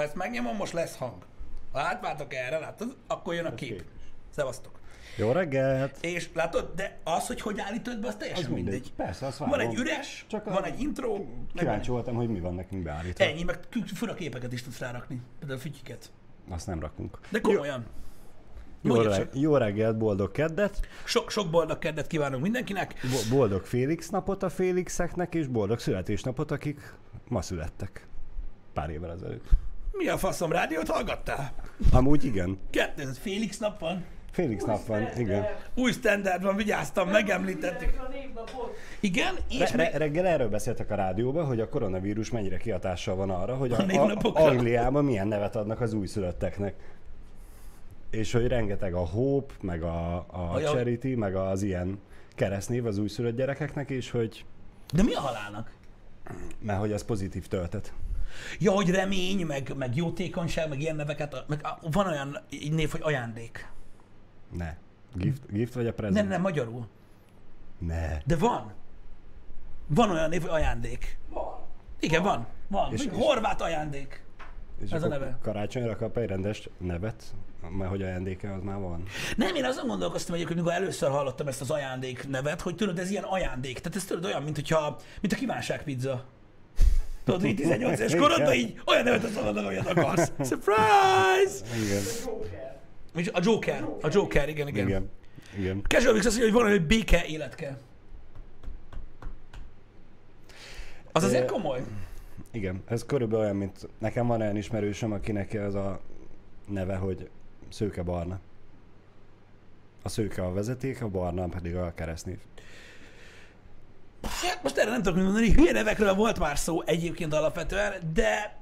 Ha ezt megnyomom, most lesz hang. Ha átváltok erre, látod, akkor jön a kép. kép Szevasztok. Jó reggelt! És látod, de az, hogy hogy állítod be, az teljesen Az mindegy. mindegy. Persze, azt Van egy üres, Csak van egy intro, Kíváncsi voltam, hogy mi van nekünk beállítva. Ennyi, meg fura képeket is tudsz rárakni. Például fütyiket. Azt nem rakunk. De komolyan. Jó, Mondja reg- jó reggelt, boldog keddet, Sok, sok boldog kedvet kívánunk mindenkinek. bo- boldog Félix napot a Félixeknek, és boldog születésnapot, akik ma születtek. Pár évvel ezelőtt. Mi a faszom rádiót hallgattál? Amúgy igen. Kettő, ez Félix nap van. Félix nap van, igen. Új standard van, vigyáztam, megemlítettük. Igen, és Re- re- reggel erről beszéltek a rádióban, hogy a koronavírus mennyire kihatással van arra, hogy a, A a. Angliában milyen nevet adnak az újszülötteknek. És hogy rengeteg a Hope, meg a, a A- Charity, meg az ilyen keresztnév az újszülött gyerekeknek, és hogy De mi a halálnak? mert hogy az pozitív töltet. Ja, hogy remény, meg, meg jótékonyság, meg ilyen neveket, meg van olyan név, hogy ajándék. Ne. Gift, gift vagy a prezent? Nem, nem, magyarul. Ne. De van. Van olyan név, hogy ajándék. Van. Igen, van. Van. És- És, horvát ajándék. És Ez a neve. Karácsonyra kap egy rendes nevet, mert hogy ajándéke az már van. Nem, én azon gondolkoztam egyébként, amikor először hallottam ezt az ajándék nevet, hogy tudod, ez ilyen ajándék. Tehát ez tudod olyan, mint, hogyha, mint a kívánságpizza. Tudod, így 18 éves korodban így olyan nevet adsz magadnak, amilyet akarsz. Surprise! Igen. És a Joker. A Joker, igen, igen. igen. Igen. Casual Mix azt mondja, hogy van, hogy béke életke. Az azért komoly. Igen, ez körülbelül olyan, mint nekem van olyan ismerősöm, akinek az a neve, hogy Szőke Barna. A szőke a vezeték, a barna pedig a keresztnév. Hát most erre nem tudok mondani, hülye nevekről volt már szó egyébként alapvetően, de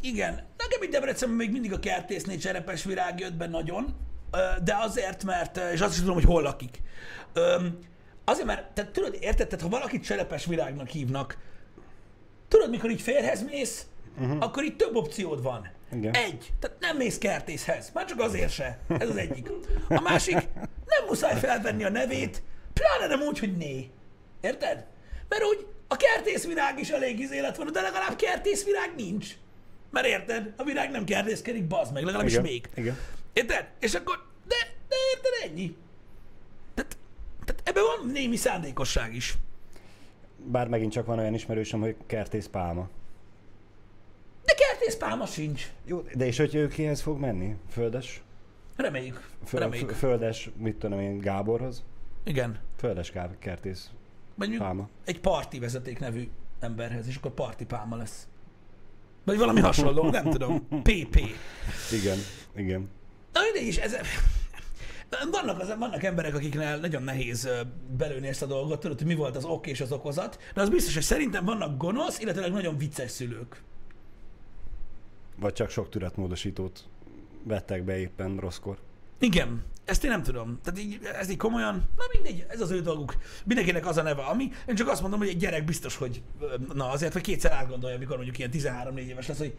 igen, nekem itt Debrecenben még mindig a kertésznél cserepes virág jött be nagyon, de azért, mert, és azt is tudom, hogy hol lakik. Azért, mert, tehát tudod, érted, tehát ha valakit cserepes virágnak hívnak, tudod, mikor így férhez mész, uh-huh. akkor itt több opciód van. Igen. Egy, tehát nem mész kertészhez, már csak azért se. Ez az egyik. A másik, nem muszáj felvenni a nevét, pláne nem úgy, hogy né. Érted? Mert úgy a kertészvirág is elég izé lett volna, de legalább kertészvirág nincs. Mert érted? A virág nem kertészkedik, bazd meg, legalábbis Igen. még. Igen. Érted? És akkor, de, de érted ennyi. Tehát, tehát ebben van némi szándékosság is. Bár megint csak van olyan ismerősöm, hogy kertész pálma. De kertészpálma sincs. Jó, de és hogy ő kihez fog menni? Földes? Reméljük. Föl, Reméljük. földes, mit tudom én, Gáborhoz? Igen. Földes ká- kertész Vagy pálma. egy parti vezeték nevű emberhez, és akkor parti pálma lesz. Vagy valami hasonló, nem tudom. PP. Igen, igen. Na mindegy is, ez... Vannak, az, vannak emberek, akiknél nagyon nehéz belőni ezt a dolgot, tudod, hogy mi volt az ok és az okozat, de az biztos, hogy szerintem vannak gonosz, illetve nagyon vicces szülők. Vagy csak sok türetmódosítót vettek be éppen rosszkor. Igen, ezt én nem tudom. Tehát így, ez így komolyan, na mindegy, ez az ő dolguk. Mindenkinek az a neve, ami. Én csak azt mondom, hogy egy gyerek biztos, hogy na azért, hogy kétszer átgondolja, amikor mondjuk ilyen 13-4 éves lesz, hogy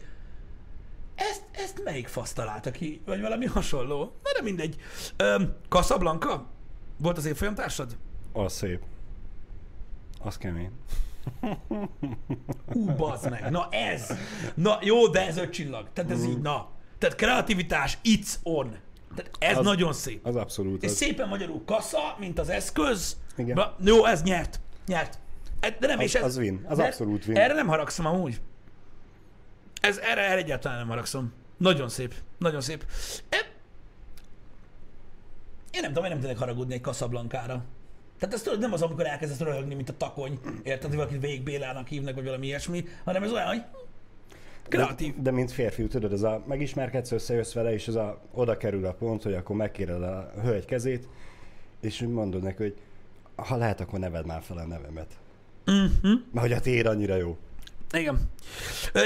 ezt, ezt melyik fasz találta ki, vagy valami hasonló. Na de mindegy. Ö, Casablanca? Volt az évfolyamtársad? Az szép. Az kemény. Ú, bazd meg. Na ez. Na jó, de ez öt csillag. Tehát ez így, na. Tehát kreativitás, it's on. Tehát ez Az- nagyon szép. Az abszolút. És Az, szépen magyarul kassa, mint az eszköz. Igen. Ba, jó, ez nyert. Nyert. E- De nem, Az- és ez, az win. Az abszolút win. Erre nem haragszom amúgy. Ez, erre, erre egyáltalán nem haragszom. Nagyon szép. Nagyon szép. Én nem tudom, én nem tudnék haragudni egy kaszablankára. Tehát ez tudod, nem az, amikor elkezdesz röhögni, mint a takony, érted, hogy valakit végig Bélának hívnak, vagy valami ilyesmi, hanem ez olyan, hogy kreatív. De, de mint férfi, tudod, ez a megismerkedsz, összejössz vele, és az a, oda kerül a pont, hogy akkor megkéred a hölgy kezét, és úgy mondod neki, hogy ha lehet, akkor neved már fel a nevemet. Mhm. Mert hogy a tiéd annyira jó. Igen.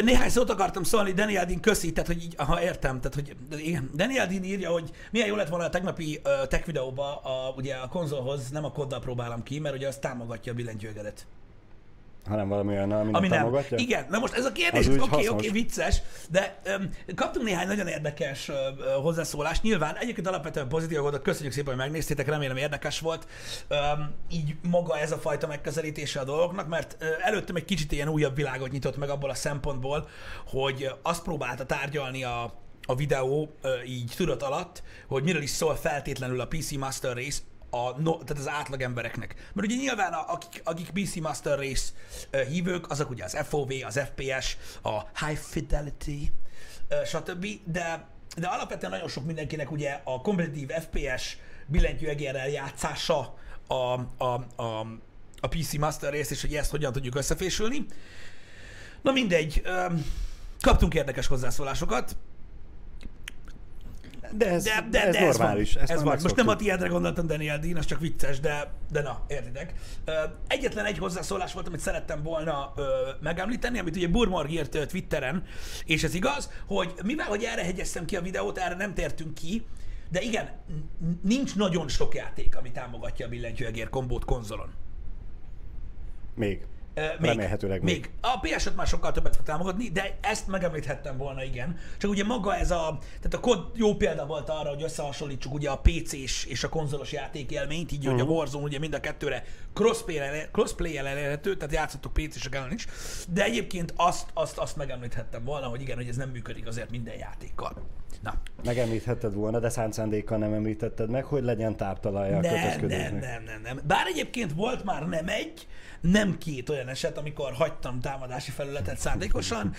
Néhány szót akartam szólni, Daniel Dean köszi, tehát hogy így, aha, értem, tehát hogy igen. Daniel Dean írja, hogy milyen jó lett volna a tegnapi uh, tech videóba, a, ugye a konzolhoz nem a koddal próbálom ki, mert ugye az támogatja a billentyűgedet. Hanem valami olyan, ami, ami nem támogatja? Igen, na most ez a kérdés, oké, oké, hasznos. vicces, de öm, kaptunk néhány nagyon érdekes ö, hozzászólást. Nyilván egyébként alapvetően pozitív voltak, köszönjük szépen, hogy megnéztétek, remélem érdekes volt. Öm, így maga ez a fajta megközelítése a dolgoknak, mert ö, előttem egy kicsit ilyen újabb világot nyitott meg abból a szempontból, hogy azt próbálta tárgyalni a, a videó így tudat alatt, hogy miről is szól feltétlenül a PC Master Race, a, no, tehát az átlag embereknek. Mert ugye nyilván a, akik, akik PC Master Race hívők, azok ugye az FOV, az FPS, a High Fidelity, stb. De, de alapvetően nagyon sok mindenkinek ugye a kompetitív FPS billentyűegérrel játszása a, a, a, a PC Master Race, és hogy ezt hogyan tudjuk összefésülni. Na mindegy, kaptunk érdekes hozzászólásokat, De ez, de, de, ez de normális. Ez van. Ezt Ez van. Most nem a tiédre gondoltam, Daniel Dean, az csak vicces, de, de na, értitek. Egyetlen egy hozzászólás volt, amit szerettem volna ö, megemlíteni, amit ugye Burmorg írt Twitteren, és ez igaz, hogy mivel, hogy erre hegyeztem ki a videót, erre nem tértünk ki, de igen, nincs nagyon sok játék, ami támogatja a billentyűegér kombót konzolon. Még. Még, Remélhetőleg még. még. A ps már sokkal többet fog támogatni, de ezt megemlíthettem volna, igen. Csak ugye maga ez a, tehát a kod jó példa volt arra, hogy összehasonlítsuk ugye a PC-s és a konzolos játékélményt, így uh-huh. hogy a Warzone ugye mind a kettőre crossplay-el crossplay elérhető, tehát játszottuk PC-sek ellen is, de egyébként azt, azt, azt megemlíthettem volna, hogy igen, hogy ez nem működik azért minden játékkal. Na, Megemlíthetted volna, de szánt szándékkal nem említetted meg, hogy legyen táptalaja a nem, nem, kötözködésnek. nem, nem, nem. Bár egyébként volt már nem egy, nem két olyan eset, amikor hagytam támadási felületet szándékosan,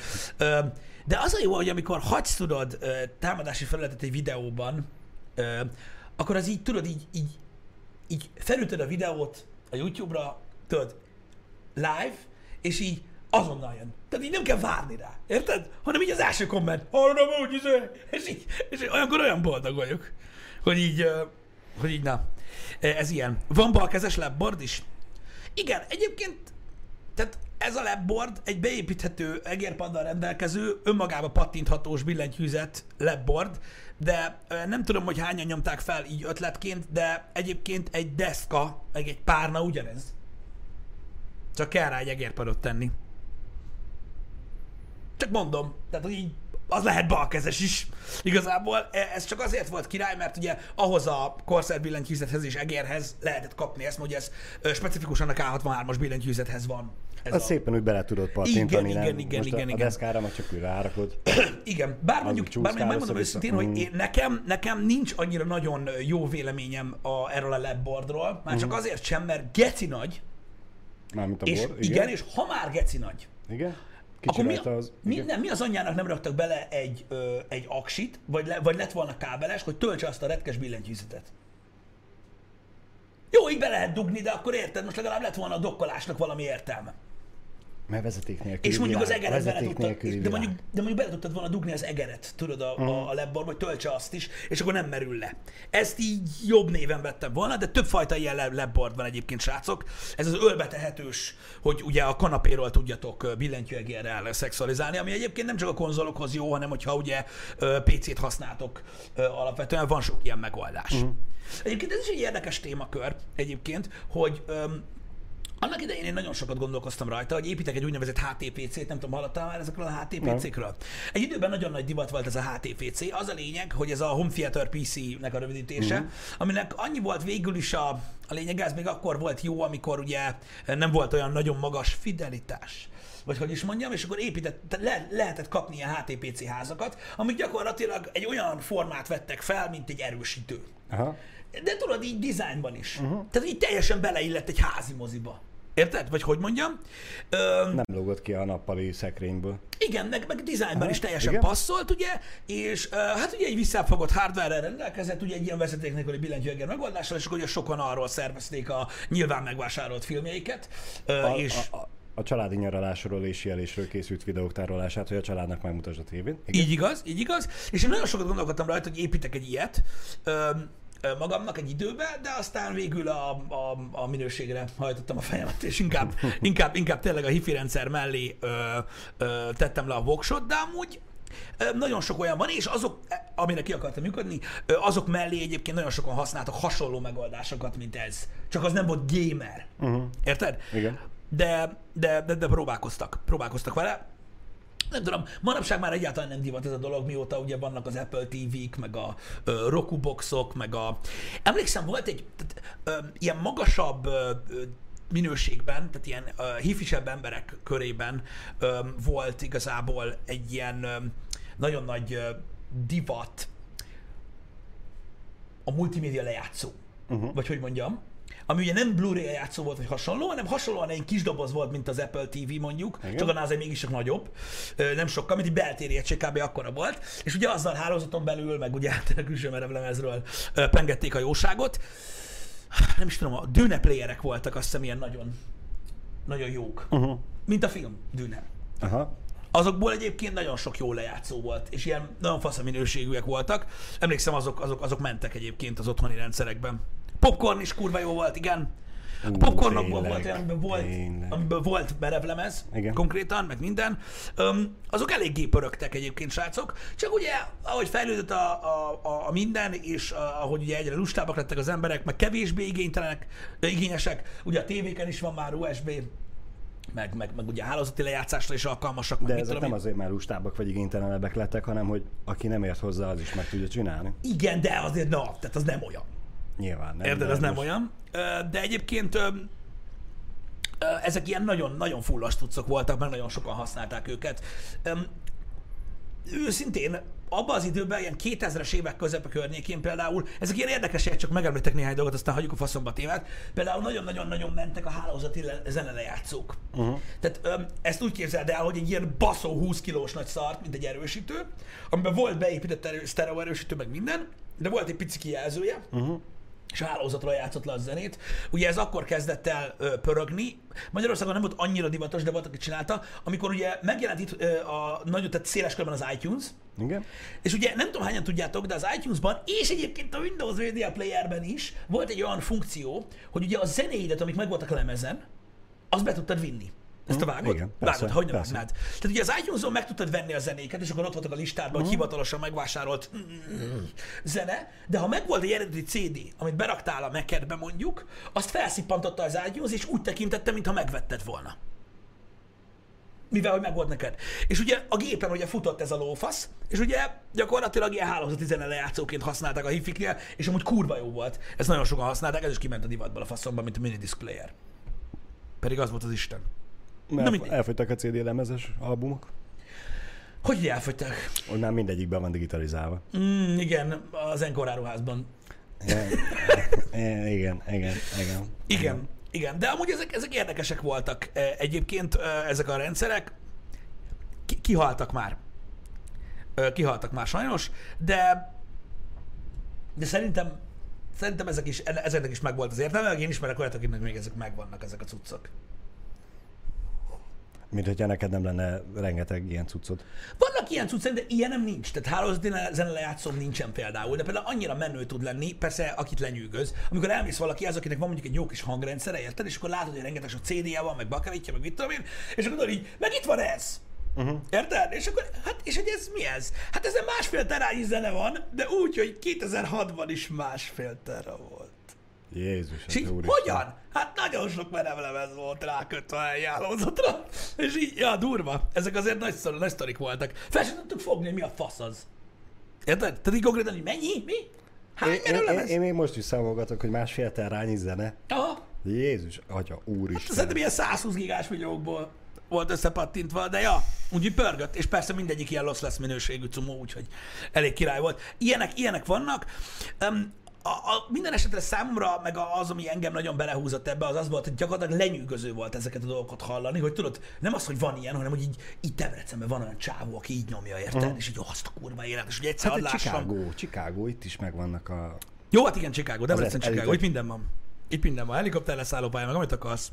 de az a jó, hogy amikor hagysz tudod támadási felületet egy videóban, akkor az így tudod, így, így, így felütöd a videót a YouTube-ra, tudod, live, és így azonnal jön. Tehát így nem kell várni rá, érted? Hanem így az első komment, nem úgy, izé. és így, és olyankor olyan boldog vagyok, hogy így, hogy így na, ez ilyen. Van balkezes labboard is? Igen, egyébként, tehát ez a labboard egy beépíthető egérpaddal rendelkező, önmagába pattinthatós billentyűzet labboard, de nem tudom, hogy hányan nyomták fel így ötletként, de egyébként egy deszka, meg egy párna ugyanez. Csak kell rá egy egérpadot tenni. Csak mondom, tehát hogy így az lehet balkezes is. Igazából E- ez csak azért volt király, mert ugye ahhoz a Corsair billentyűzethez és egérhez lehetett kapni ezt, hogy ez specifikusan a K63-as billentyűzethez van. Ez Az a... szépen úgy bele tudod pattintani, Igen, igen, igen, Most igen, a, igen. a deszkára meg csak úgy rárakod. Igen, bár mondjuk, bár mondjuk megmondom őszintén, hogy Mm. én, nekem, nekem nincs annyira nagyon jó véleményem a, erről a labboardról, már Mhm. csak azért sem, mert geci nagy, Mármint a és bor. igen. igen, és ha már geci nagy, Igen? Akkor mi, az... mi, nem, mi az anyjának nem raktak bele egy, ö, egy aksit, vagy, le, vagy lett volna kábeles, hogy töltse azt a retkes billentyűzetet? Jó, így be lehet dugni, de akkor érted, most legalább lett volna a dokkolásnak valami értelme. Mert vezeték nélküli És mondjuk az világ. egeret bele tudtad, de világ. mondjuk, de mondjuk bele tudtad volna dugni az egeret, tudod, a, Mhm. a, labborba, hogy töltse azt is, és akkor nem merül le. Ezt így jobb néven vettem volna, de több fajta ilyen lab- labboard van egyébként, srácok. Ez az ölbetehetős, hogy ugye a kanapéról tudjatok billentyűegérrel szexualizálni, ami egyébként nem csak a konzolokhoz jó, hanem hogyha ugye PC-t használtok alapvetően, van sok ilyen megoldás. Uh-huh. Egyébként ez is egy érdekes témakör egyébként, hogy annak idején én nagyon sokat gondolkoztam rajta, hogy építek egy úgynevezett HTPC-t, nem tudom, hallottál már ezekről a HTPC-kről? Egy időben nagyon nagy divat volt ez a HTPC. Az a lényeg, hogy ez a Home Theater PC-nek a rövidítése, uh-huh. aminek annyi volt végül is a, a lényeg, ez még akkor volt jó, amikor ugye nem volt olyan nagyon magas fidelitás vagy hogy is mondjam, és akkor épített, le, lehetett kapni ilyen HTPC házakat, amik gyakorlatilag egy olyan formát vettek fel, mint egy erősítő. Aha. De tudod, így dizájnban is. Uh-huh. Tehát így teljesen beleillett egy házi moziba. Érted? Vagy hogy mondjam? Ö, Nem lógott ki a nappali szekrényből. igen, meg, meg dizájnban is teljesen igen. passzolt, ugye, és uh, hát ugye egy visszafogott hardware rendelkezett, ugye egy ilyen vezeték nélküli billentyűeger megoldással, és akkor ugye sokan arról szervezték a nyilván megvásárolt filmjeiket, uh, A, és a, a, a családi nyaralásról és jelésről készült videók tárolását, hogy a családnak megmutasd a tévén. Igen? Így igaz, így igaz. És én nagyon sokat gondolkodtam rajta, hogy építek egy ilyet ö, ö, magamnak egy időbe, de aztán végül a, a, a minőségre hajtottam a fejemet, és inkább, inkább, inkább tényleg a hifi rendszer mellé ö, ö, tettem le a voksot, de amúgy nagyon sok olyan van, és azok, amire ki akartam működni, azok mellé egyébként nagyon sokan használtak hasonló megoldásokat, mint ez. Csak az nem volt gamer. Uh-huh. Érted? Igen. de, de, de, de próbálkoztak, próbálkoztak vele. Nem tudom, manapság már egyáltalán nem divat ez a dolog, mióta ugye vannak az Apple TV-k, meg a ö, Roku boxok, meg a... Emlékszem, volt egy tehát, ö, ilyen magasabb ö, minőségben, tehát ilyen ö, hifisebb emberek körében ö, volt igazából egy ilyen ö, nagyon nagy ö, divat a multimédia lejátszó. Uh-huh. Vagy hogy mondjam ami ugye nem Blu-ray játszó volt, vagy hasonló, hanem hasonlóan egy kis doboz volt, mint az Apple TV mondjuk, Igen. csak annál azért mégis csak nagyobb, nem sokkal, mint egy beltéri egység kb. akkora volt, és ugye azzal hálózaton belül, meg ugye a külső merevlemezről pengették a jóságot. Nem is tudom, a Dune playerek voltak azt hiszem ilyen nagyon, nagyon jók. Uh-huh. Mint a film Dune. Aha. Azokból egyébként nagyon sok jó lejátszó volt, és ilyen nagyon fasz minőségűek voltak. Emlékszem, azok, azok, azok mentek egyébként az otthoni rendszerekben. Popcorn is kurva jó volt, igen. A popcornokból volt olyan, amiben volt, amiben volt merevlemez, Igen. konkrétan, meg minden. Um, azok eléggé pörögtek egyébként, srácok. Csak ugye, ahogy fejlődött a, a, a, a minden, és a, ahogy ugye egyre lustábbak lettek az emberek, meg kevésbé igénytelenek, igényesek, ugye a tévéken is van már USB, meg, meg, meg ugye hálózati lejátszásra is alkalmasak. De ezek nem azért már lustábbak vagy igénytelenebbek lettek, hanem hogy aki nem ért hozzá, az is meg tudja csinálni. Igen, de azért na, tehát az nem olyan. Nyilván nem. Érted, ez nem olyan. De egyébként ezek ilyen nagyon-nagyon fullas tucok voltak, mert nagyon sokan használták őket. Őszintén, abban az időben, ilyen 2000-es évek közepe környékén például, ezek ilyen érdekesek, csak megemlítek néhány dolgot, aztán hagyjuk a faszomba témát. Például nagyon-nagyon-nagyon mentek a hálózati zenelejátszók. Uh-huh. Tehát öm, ezt úgy képzeld el, hogy egy ilyen baszó 20 kilós nagy szart, mint egy erősítő, amiben volt beépített erő, sztereó erősítő, meg minden, de volt egy pici kijelzője, uh-huh és hálózatra játszott le a zenét. Ugye ez akkor kezdett el ö, pörögni. Magyarországon nem volt annyira divatos, de volt, aki csinálta, amikor ugye megjelent itt ö, a nagyon, tehát széles körben az iTunes. Igen. És ugye nem tudom hányan tudjátok, de az iTunes-ban és egyébként a Windows Media Player-ben is volt egy olyan funkció, hogy ugye a zenéidet, amik meg voltak a lemezen, azt be tudtad vinni. Ezt a hm, vágod? Igen, persze, vágod, hogy nem vágnád. Tehát ugye az itunes meg tudtad venni a zenéket, és akkor ott voltak a listádban, uh-huh. hogy hm. hivatalosan megvásárolt zene, de ha megvolt egy eredeti CD, amit beraktál a mac mondjuk, azt felszippantotta az iTunes, és úgy tekintette, mintha megvetted volna. Mivel, hogy megvolt neked. És ugye a gépen ugye futott ez a lófasz, és ugye gyakorlatilag ilyen hálózati zene lejátszóként használták a hifiknél, és amúgy kurva jó volt. Ezt nagyon sokan használták, ez is kiment a divatból a faszomban, mint a mini disc player. Pedig az volt az Isten. Mert Na, elfogytak a CD lemezes albumok. Hogy elfogytak? Már mindegyikben van digitalizálva. Mm, igen, az Encore áruházban. Igen, igen, igen, igen. Igen, igen. De amúgy ezek, ezek érdekesek voltak e, egyébként e, ezek a rendszerek. Kihaltak már. E, kihaltak már sajnos, de de szerintem szerintem ezek is, ezeknek is megvolt az értelme, én ismerek olyat, akiknek még ezek megvannak, ezek a cuccok. Mint hogyha neked nem lenne rengeteg ilyen cuccod. Vannak ilyen cuccok, de ilyen nem nincs. Tehát hálózati lejátszom nincsen például, de például annyira menő tud lenni, persze akit lenyűgöz, amikor elmész valaki az, akinek van mondjuk egy jó kis hangrendszere, érted, és akkor látod, hogy rengeteg sok CD-je van, meg bakelitja, meg mit tudom én, és akkor így, meg itt van ez. Uh-huh. Érted? És akkor, hát, és hogy ez mi ez? Hát ezen másfél terányi zene van, de úgy, hogy 2006-ban is másfél tera volt. Jézus, és így, hogyan? Hát nagyon sok merevlemez volt rákötve a hálózatra. És így, ja, durva. Ezek azért nagy, szor, nagy sztorik voltak. Fel sem tudtuk fogni, mi a fasz az. Érted? Tehát így konkrétan, hogy mennyi? Mi? Hány én, én, én, én, még most is számolgatok, hogy másfél terányi zene. Aha. Jézus, atya, úristen. Hát szerintem ilyen 120 gigás videókból volt összepattintva, de ja, úgy pörgött, és persze mindegyik ilyen lesz minőségű cumó, úgyhogy elég király volt. Ilyenek, ilyenek vannak. Um, a, a, minden esetre számomra, meg az, ami engem nagyon belehúzott ebbe, az az volt, hogy gyakorlatilag lenyűgöző volt ezeket a dolgokat hallani, hogy tudod, nem az, hogy van ilyen, hanem hogy így, így Debrecenben van olyan csávó, aki így nyomja, érted? Uh-huh. És így, azt a kurva élet, és hogy egyszer hát lássam. Chicago, Chicago, itt is megvannak a... Jó, hát igen, Chicago, Debrecen, Chicago, itt minden van. Itt minden van, helikopter leszállópálya, meg amit akarsz.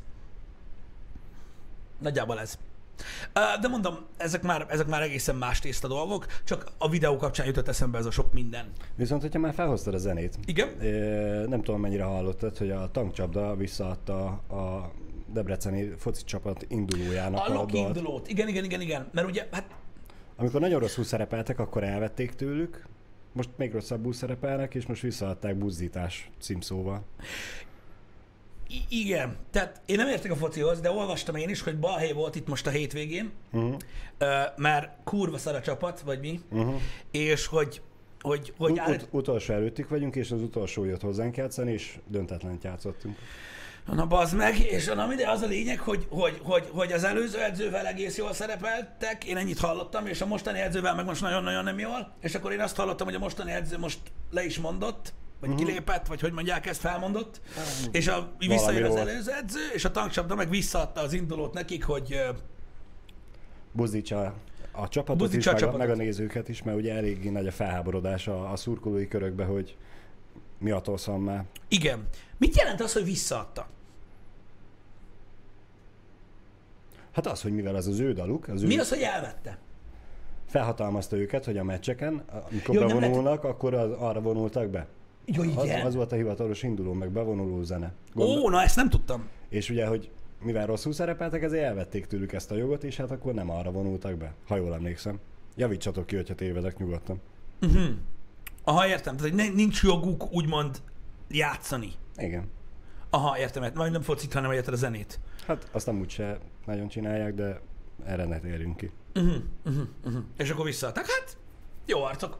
Nagyjából ez. De mondom, ezek már, ezek már egészen más tészta dolgok, csak a videó kapcsán jutott eszembe ez a sok minden. Viszont, hogyha már felhoztad a zenét. Igen? Nem tudom, mennyire hallottad, hogy a tankcsapda visszaadta a Debreceni foci csapat indulójának a, a indulót. Igen, igen, igen, igen. Mert ugye, hát... Amikor nagyon rosszul szerepeltek, akkor elvették tőlük, most még rosszabbul szerepelnek, és most visszaadták buzdítás címszóval. I- igen, tehát én nem értek a focihoz, de olvastam én is, hogy balhé volt itt most a hétvégén, Uh-huh. ö, mert kurva szar a csapat, vagy mi, Uh-huh. és hogy, hogy, hogy állít... ut- utolsó előttük vagyunk, és az utolsó jött hozzánk játszani, és döntetlent játszottunk. Na bazd meg, és na ide az a lényeg, hogy, hogy, hogy, hogy az előző edzővel egész jól szerepeltek, én ennyit hallottam, és a mostani edzővel meg most nagyon-nagyon nem jól, és akkor én azt hallottam, hogy a mostani edző most le is mondott, vagy uh-huh. kilépett, vagy hogy mondják ezt, felmondott, és a, visszajön az előző edző, és a tankcsapda meg visszaadta az indulót nekik, hogy Buzdítsa a csapatot Buzdítsa is, a meg, a, meg a csapatot. nézőket is, mert ugye eléggé nagy a felháborodás a, a szurkolói körökbe, hogy mi a már. igen. Mit jelent az, hogy visszaadta? Hát az, hogy mivel az az ő daluk, az ő Mi az, hogy elvette? felhatalmazta őket, hogy a meccseken, amikor Jó, bevonulnak, akkor az, arra vonultak be. Jó, Az, igen. az volt a hivatalos induló, meg bevonuló zene. Gondol- Ó, na ezt nem tudtam. És ugye, hogy mivel rosszul szerepeltek, ezért elvették tőlük ezt a jogot, és hát akkor nem arra vonultak be, ha jól emlékszem. Javítsatok ki, hogyha tévedek nyugodtan. Aha, értem. Tehát hogy nincs joguk úgymond játszani. Igen. Aha, értem. Majd nem focit, hanem érted a zenét. Hát azt amúgy se nagyon csinálják, de erre ne térjünk ki. Uh-huh, uh-huh, uh-huh. És akkor visszaadtak. Hát, jó arcok.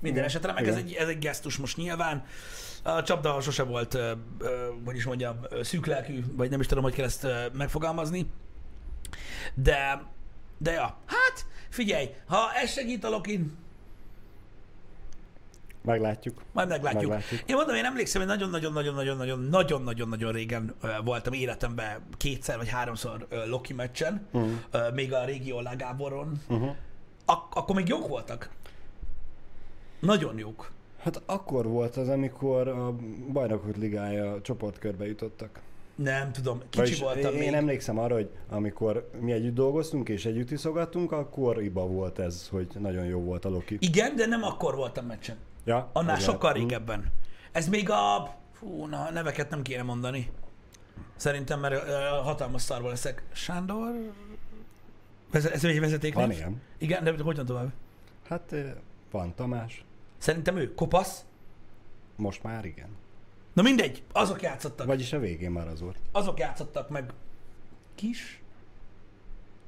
Minden Igen, esetre, meg ez igen. egy, ez egy gesztus most nyilván. A csapda sose volt, hogy is mondjam, szűklelkű, vagy nem is tudom, hogy kell ezt megfogalmazni. De, de ja, hát figyelj, ha ez segít a Lokin, Meglátjuk. Majd meglátjuk. Meglátjuk. Én mondom, én emlékszem, hogy nagyon-nagyon-nagyon-nagyon-nagyon-nagyon-nagyon régen voltam életemben kétszer vagy háromszor Loki meccsen, Mhm. uh. még a régió Lagáboron. Uh-huh. Ak- akkor még jók voltak. Nagyon jók. Hát akkor volt az, amikor a bajnokok ligája csoportkörbe jutottak. Nem tudom, kicsi Vagyis voltam én még. emlékszem arra, hogy amikor mi együtt dolgoztunk és együtt iszogattunk, akkor iba volt ez, hogy nagyon jó volt a Loki. Igen, de nem akkor voltam meccsen. Ja, Annál az sokkal lehet. régebben. Ez még a... Fú, na, neveket nem kéne mondani. Szerintem, mert ö, hatalmas szarba leszek. Sándor? Veze- Ez egy vezeték Van ilyen. Igen, de hogyan tovább? Hát van Tamás. Szerintem ő kopasz. Most már igen. Na mindegy, azok játszottak. Vagyis a végén már az volt. Azok játszottak meg. Kis?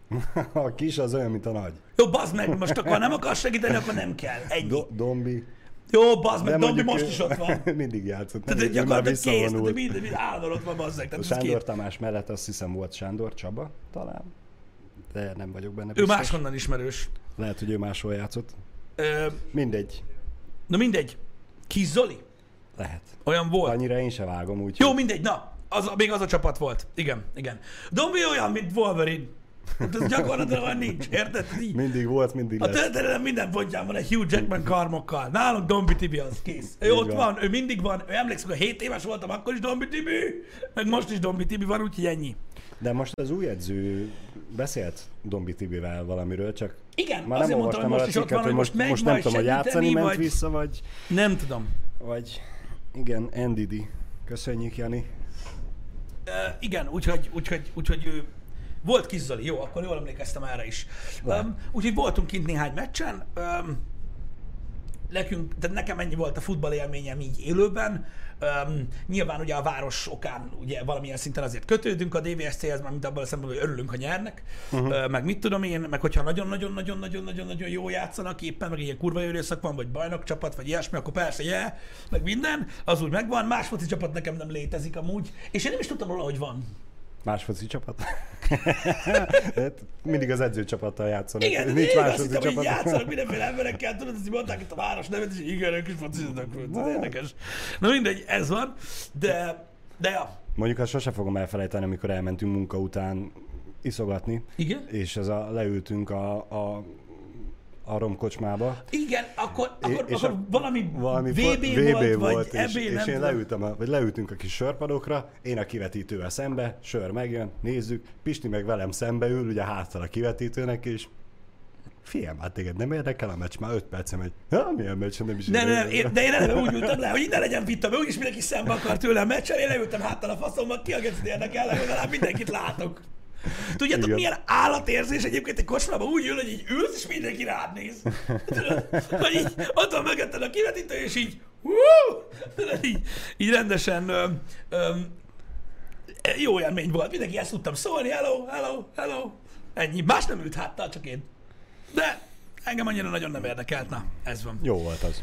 A kis az olyan, mint a nagy. Jó, bazd meg, most akkor nem akarsz segíteni, akkor nem kell. Ennyi. Do- Dombi. Jó, bazd meg, Dombi most ő- is ott van. Mindig játszott. Tehát ő egy gyakorlatilag kész, tehát minden, minden állandóan ott van. A Tehát Sándor két. Tamás mellett azt hiszem volt Sándor Csaba, talán. De nem vagyok benne Ő biztos. máshonnan ismerős. Lehet, hogy ő máshol játszott. Ö, Mindegy. Na mindegy. Kis Zoli? Lehet. Olyan volt. Annyira én se vágom, úgy. Jó, mindegy, na, az, még az a csapat volt. Igen, igen. Dombi olyan, mint Wolverine. Hát ez gyakorlatilag olyan nincs, érted? Így. Mindig volt, mindig A lesz. történelem minden pontján van egy Hugh Jackman karmokkal. Nálunk Dombi Tibi az kész. Ő Így ott van. van. ő mindig van. Ő emlékszik, hogy 7 éves voltam, akkor is Dombi Tibi, meg most is Dombi Tibi van, úgyhogy ennyi. De most az új edző beszélt Dombi Tibivel valamiről, csak Igen, már nem mondtam, hogy most is ott cikket, van, hogy most megy most nem tudom, hogy játszani segíteni, ment vagy... vissza, vagy, Nem tudom. vagy igen, Ndidi. Köszönjük, Jani. Uh, igen, úgyhogy, úgyhogy, úgyhogy ő volt kis Zoli, jó, akkor jól emlékeztem erre is. Um, úgyhogy voltunk kint néhány meccsen. Um, nekünk, tehát nekem ennyi volt a futball élményem így élőben. Um, nyilván ugye a város okán ugye valamilyen szinten azért kötődünk a DVSC-hez, már mint abban a szempontból, hogy örülünk, ha nyernek, uh-huh. uh, meg mit tudom én, meg hogyha nagyon-nagyon-nagyon-nagyon-nagyon jó játszanak éppen, meg ilyen kurva időszak van, vagy bajnokcsapat, vagy ilyesmi, akkor persze, yeah, meg minden, az úgy megvan. Más foci csapat nekem nem létezik amúgy, és én nem is tudtam róla, hogy van. Más foci csapat? Hát Mindig az edzőcsapattal játszanak. Igen, Nincs Nincs más azt hittem, hogy játszanak mindenféle emberekkel, tudod, ezt így mondták itt a város nevet, és igen, ők is fociznak, ez érdekes. Na mindegy, ez van, de, de ja. Mondjuk azt sose fogom elfelejteni, amikor elmentünk munka után iszogatni, Igen? és ez a, leültünk a, a, a romkocsmába, Igen, akkor, akkor, és akkor a- valami, valami VB, fo- volt, vagy volt, és, EB, és én leültem, a, vagy leültünk a kis sörpadokra, én a kivetítővel szembe, sör megjön, nézzük, Pisti meg velem szembe ül, ugye háttal a kivetítőnek, és Fiam, hát téged nem érdekel a meccs, már 5 percem megy. Ha, milyen meccs, nem is Nem, nem, nem, én, de én eleve úgy ültem le, hogy innen legyen vita, mert úgyis mindenki szembe akar tőlem meccsen, én leültem háttal a faszommal, ki a érdekel, legalább mindenkit látok. Tudjátok, Igen. milyen állatérzés egyébként egy kocsmában úgy ül, hogy így ülsz, és mindenki rád néz. Tudod, hogy így ott van mögötted a kivetítő, és így, hú, tudod, így, így rendesen, öm, öm, Jó élmény volt. Mindenki ezt tudtam szólni, hello, hello, hello. Ennyi. Más nem ült háttal, csak én. De engem annyira nagyon nem érdekelt. Na, ez van. Jó volt az.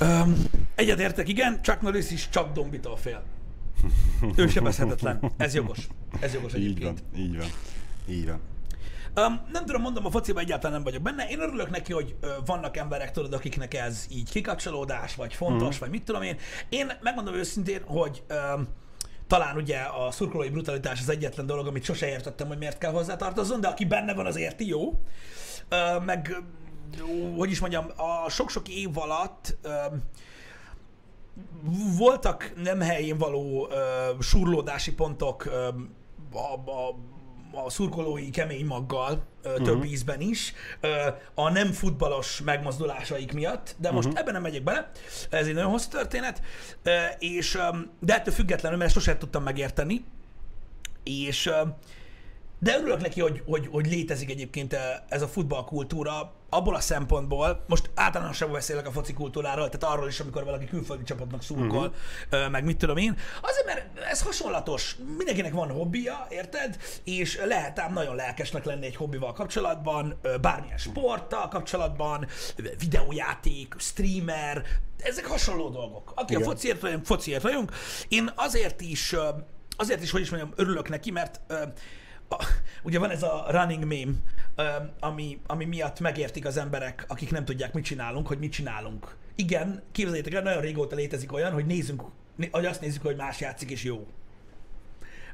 Um, egyetértek, igen, Chuck Norris is csak Dombitól fél. Ő sebezhetetlen. Ez jogos. Ez jogos Így egyébként. van, így van. Így van. Um, nem tudom, mondom, a fociban egyáltalán nem vagyok benne. Én örülök neki, hogy ö, vannak emberek, tudod, akiknek ez így kikapcsolódás, vagy fontos, mm. vagy mit tudom én. Én megmondom őszintén, hogy um, talán ugye a szurkolói brutalitás az egyetlen dolog, amit sose értettem, hogy miért kell hozzátartozzon, de aki benne van, az érti, jó. Ö, meg, hogy is mondjam, a sok-sok év alatt ö, voltak nem helyén való ö, surlódási pontok ö, a, a, a szurkolói kemény maggal ö, több uh-huh. ízben is, ö, a nem futballos megmozdulásaik miatt, de most uh-huh. ebben nem megyek bele, ez egy nagyon hosszú történet, ö, és, ö, de ettől függetlenül, mert sosem tudtam megérteni, és ö, de örülök neki, hogy, hogy, hogy létezik egyébként ez a futballkultúra, abból a szempontból, most általánosan beszélek a foci kultúráról, tehát arról is, amikor valaki külföldi csapatnak szurkol, uh-huh. meg mit tudom én. Azért, mert ez hasonlatos. Mindenkinek van hobbija, érted? És lehet ám nagyon lelkesnek lenni egy hobbival kapcsolatban, bármilyen sporttal kapcsolatban, videójáték, streamer, ezek hasonló dolgok. Aki Igen. a fociért vagyunk, fociért vagyunk. Én azért is, azért is, hogy is mondjam, örülök neki, mert a, ugye van ez a running meme, ami, ami miatt megértik az emberek, akik nem tudják, mit csinálunk, hogy mit csinálunk. Igen, képzeljétek el, nagyon régóta létezik olyan, hogy nézzünk, né- hogy azt nézzük, hogy más játszik, és jó.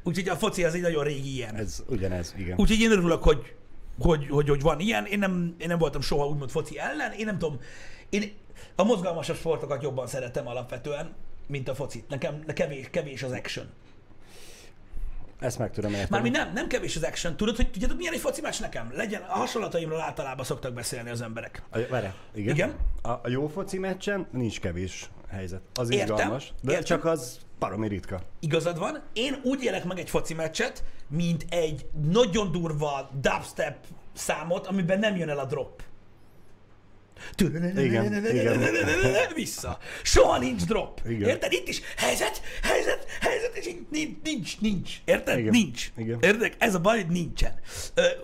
Úgyhogy a foci az egy nagyon régi ilyen. Ez ugyanez, igen. Úgyhogy én örülök, hogy, hogy, hogy, hogy van ilyen. Én nem, én nem voltam soha úgymond foci ellen. Én nem tudom, én a mozgalmasabb sportokat jobban szeretem alapvetően, mint a focit. Nekem kevés, kevés az action. Ezt meg tudom érteni. Mármint nem, nem kevés az action. Tudod, hogy tudjátok, milyen egy foci meccs nekem? Legyen, a hasonlataimról általában szoktak beszélni az emberek. A, várj, igen? Igen? A, a jó foci meccsen nincs kevés helyzet. Az Értem, izgalmas, de értem. csak az baromi ritka. Igazad van. Én úgy élek meg egy foci meccset, mint egy nagyon durva dubstep számot, amiben nem jön el a drop. Igen, igen. Vissza. Soha nincs drop. Igen. Érted? Itt is helyzet, helyzet, helyzet, és nincs, nincs, nincs. Érted? Igen. Nincs. Igen. Érted? Ez a baj, hogy nincsen.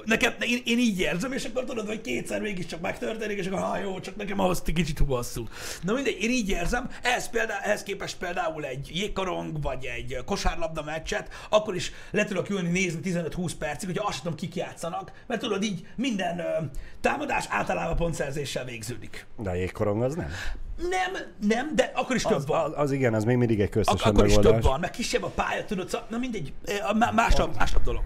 Nekem, én, én így érzem, és akkor tudod, hogy kétszer mégiscsak megtörténik, és akkor ha jó, csak nekem ahhoz egy kicsit hosszú. Na mindegy, én így érzem, ehhez, példá, ehhez képest például egy jégkorong, vagy egy kosárlabda meccset, akkor is le tudok ülni nézni 15-20 percig, hogyha azt tudom, kik játszanak, mert tudod, így minden támadás általában pontszerzéssel végződik. De a jégkorong az nem. Nem, nem, de akkor is több Az, van. az, az igen, az még mindig egy Ak- köztesen akkor is megoldás. több van, meg kisebb a pálya, tudod, szóval, na mindegy, má- másabb, másabb dolog.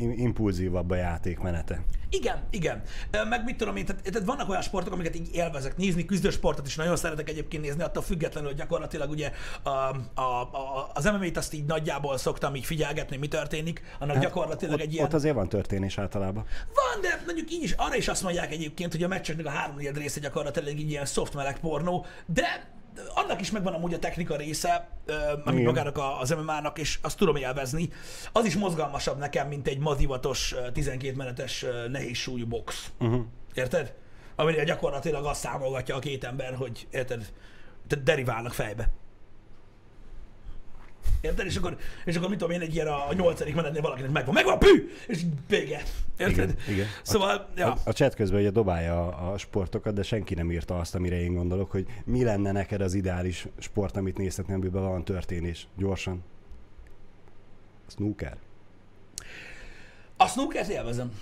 Im- impulzívabb a játékmenete. Igen, igen. Meg mit tudom én, tehát, tehát vannak olyan sportok, amiket így élvezek nézni, küzdősportot is nagyon szeretek egyébként nézni, attól függetlenül, hogy gyakorlatilag ugye a, a, a, az MMA-t azt így nagyjából szoktam így figyelgetni, mi történik, annak hát, gyakorlatilag ott, egy ilyen... ott azért van történés általában. Van, de mondjuk így is, arra is azt mondják egyébként, hogy a meccseknek a három része gyakorlatilag így ilyen soft meleg pornó, de annak is megvan amúgy a technika része, ö, ami Igen. magának a- az MMA-nak, és azt tudom élvezni. Az is mozgalmasabb nekem, mint egy madivatos ö, 12 menetes nehéz súlyú box. Uh-huh. Érted? Amire gyakorlatilag azt számolgatja a két ember, hogy érted, te deriválnak fejbe. Érted? És akkor, és akkor mit tudom én, egy ilyen a, a nyolcadik menetnél valakinek megvan, megvan, pű! És vége. Érted? Igen, igen. Szóval, ja. A, a chat közben ugye dobálja a, a sportokat, de senki nem írta azt, amire én gondolok, hogy mi lenne neked az ideális sport, amit nézhetnél, amiben van történés. Gyorsan. Snooker. A snookert élvezem.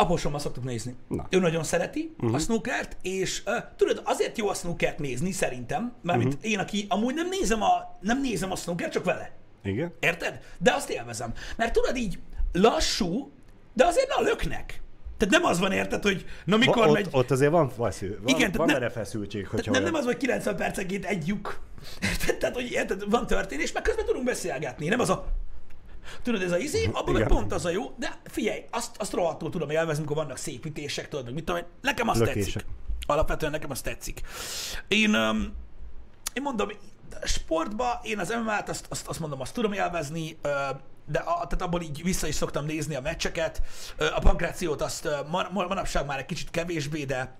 Aposommal szoktuk nézni. Na. Ő nagyon szereti uh-huh. a snookert, és uh, tudod, azért jó a snookert nézni, szerintem, mert uh-huh. én, aki amúgy nem nézem a, nem nézem a snookert, csak vele. Igen? Érted? De azt élvezem. Mert tudod így, lassú, de azért na löknek. Tehát nem az van, érted, hogy na mikor ott, megy... ott azért van, feszül, van, Igen, van nem- erre feszültség, hogyha nem, nem olyan- az, hogy 90 percenként egy lyuk. Tehát, hogy érted, van történés, meg közben tudunk beszélgetni. Nem az a... Tudod, ez a izé, abban meg pont az a jó, de figyelj, azt, azt rohadtul tudom élvezni, amikor vannak szépítések, tudod, meg mit tudom én, nekem azt Lökések. tetszik. Alapvetően nekem azt tetszik. Én, um, én mondom, sportba én az MMA-t azt, azt, azt mondom, azt tudom élvezni, de a, tehát abból így vissza is szoktam nézni a meccseket. A pankrációt azt manapság már egy kicsit kevésbé, de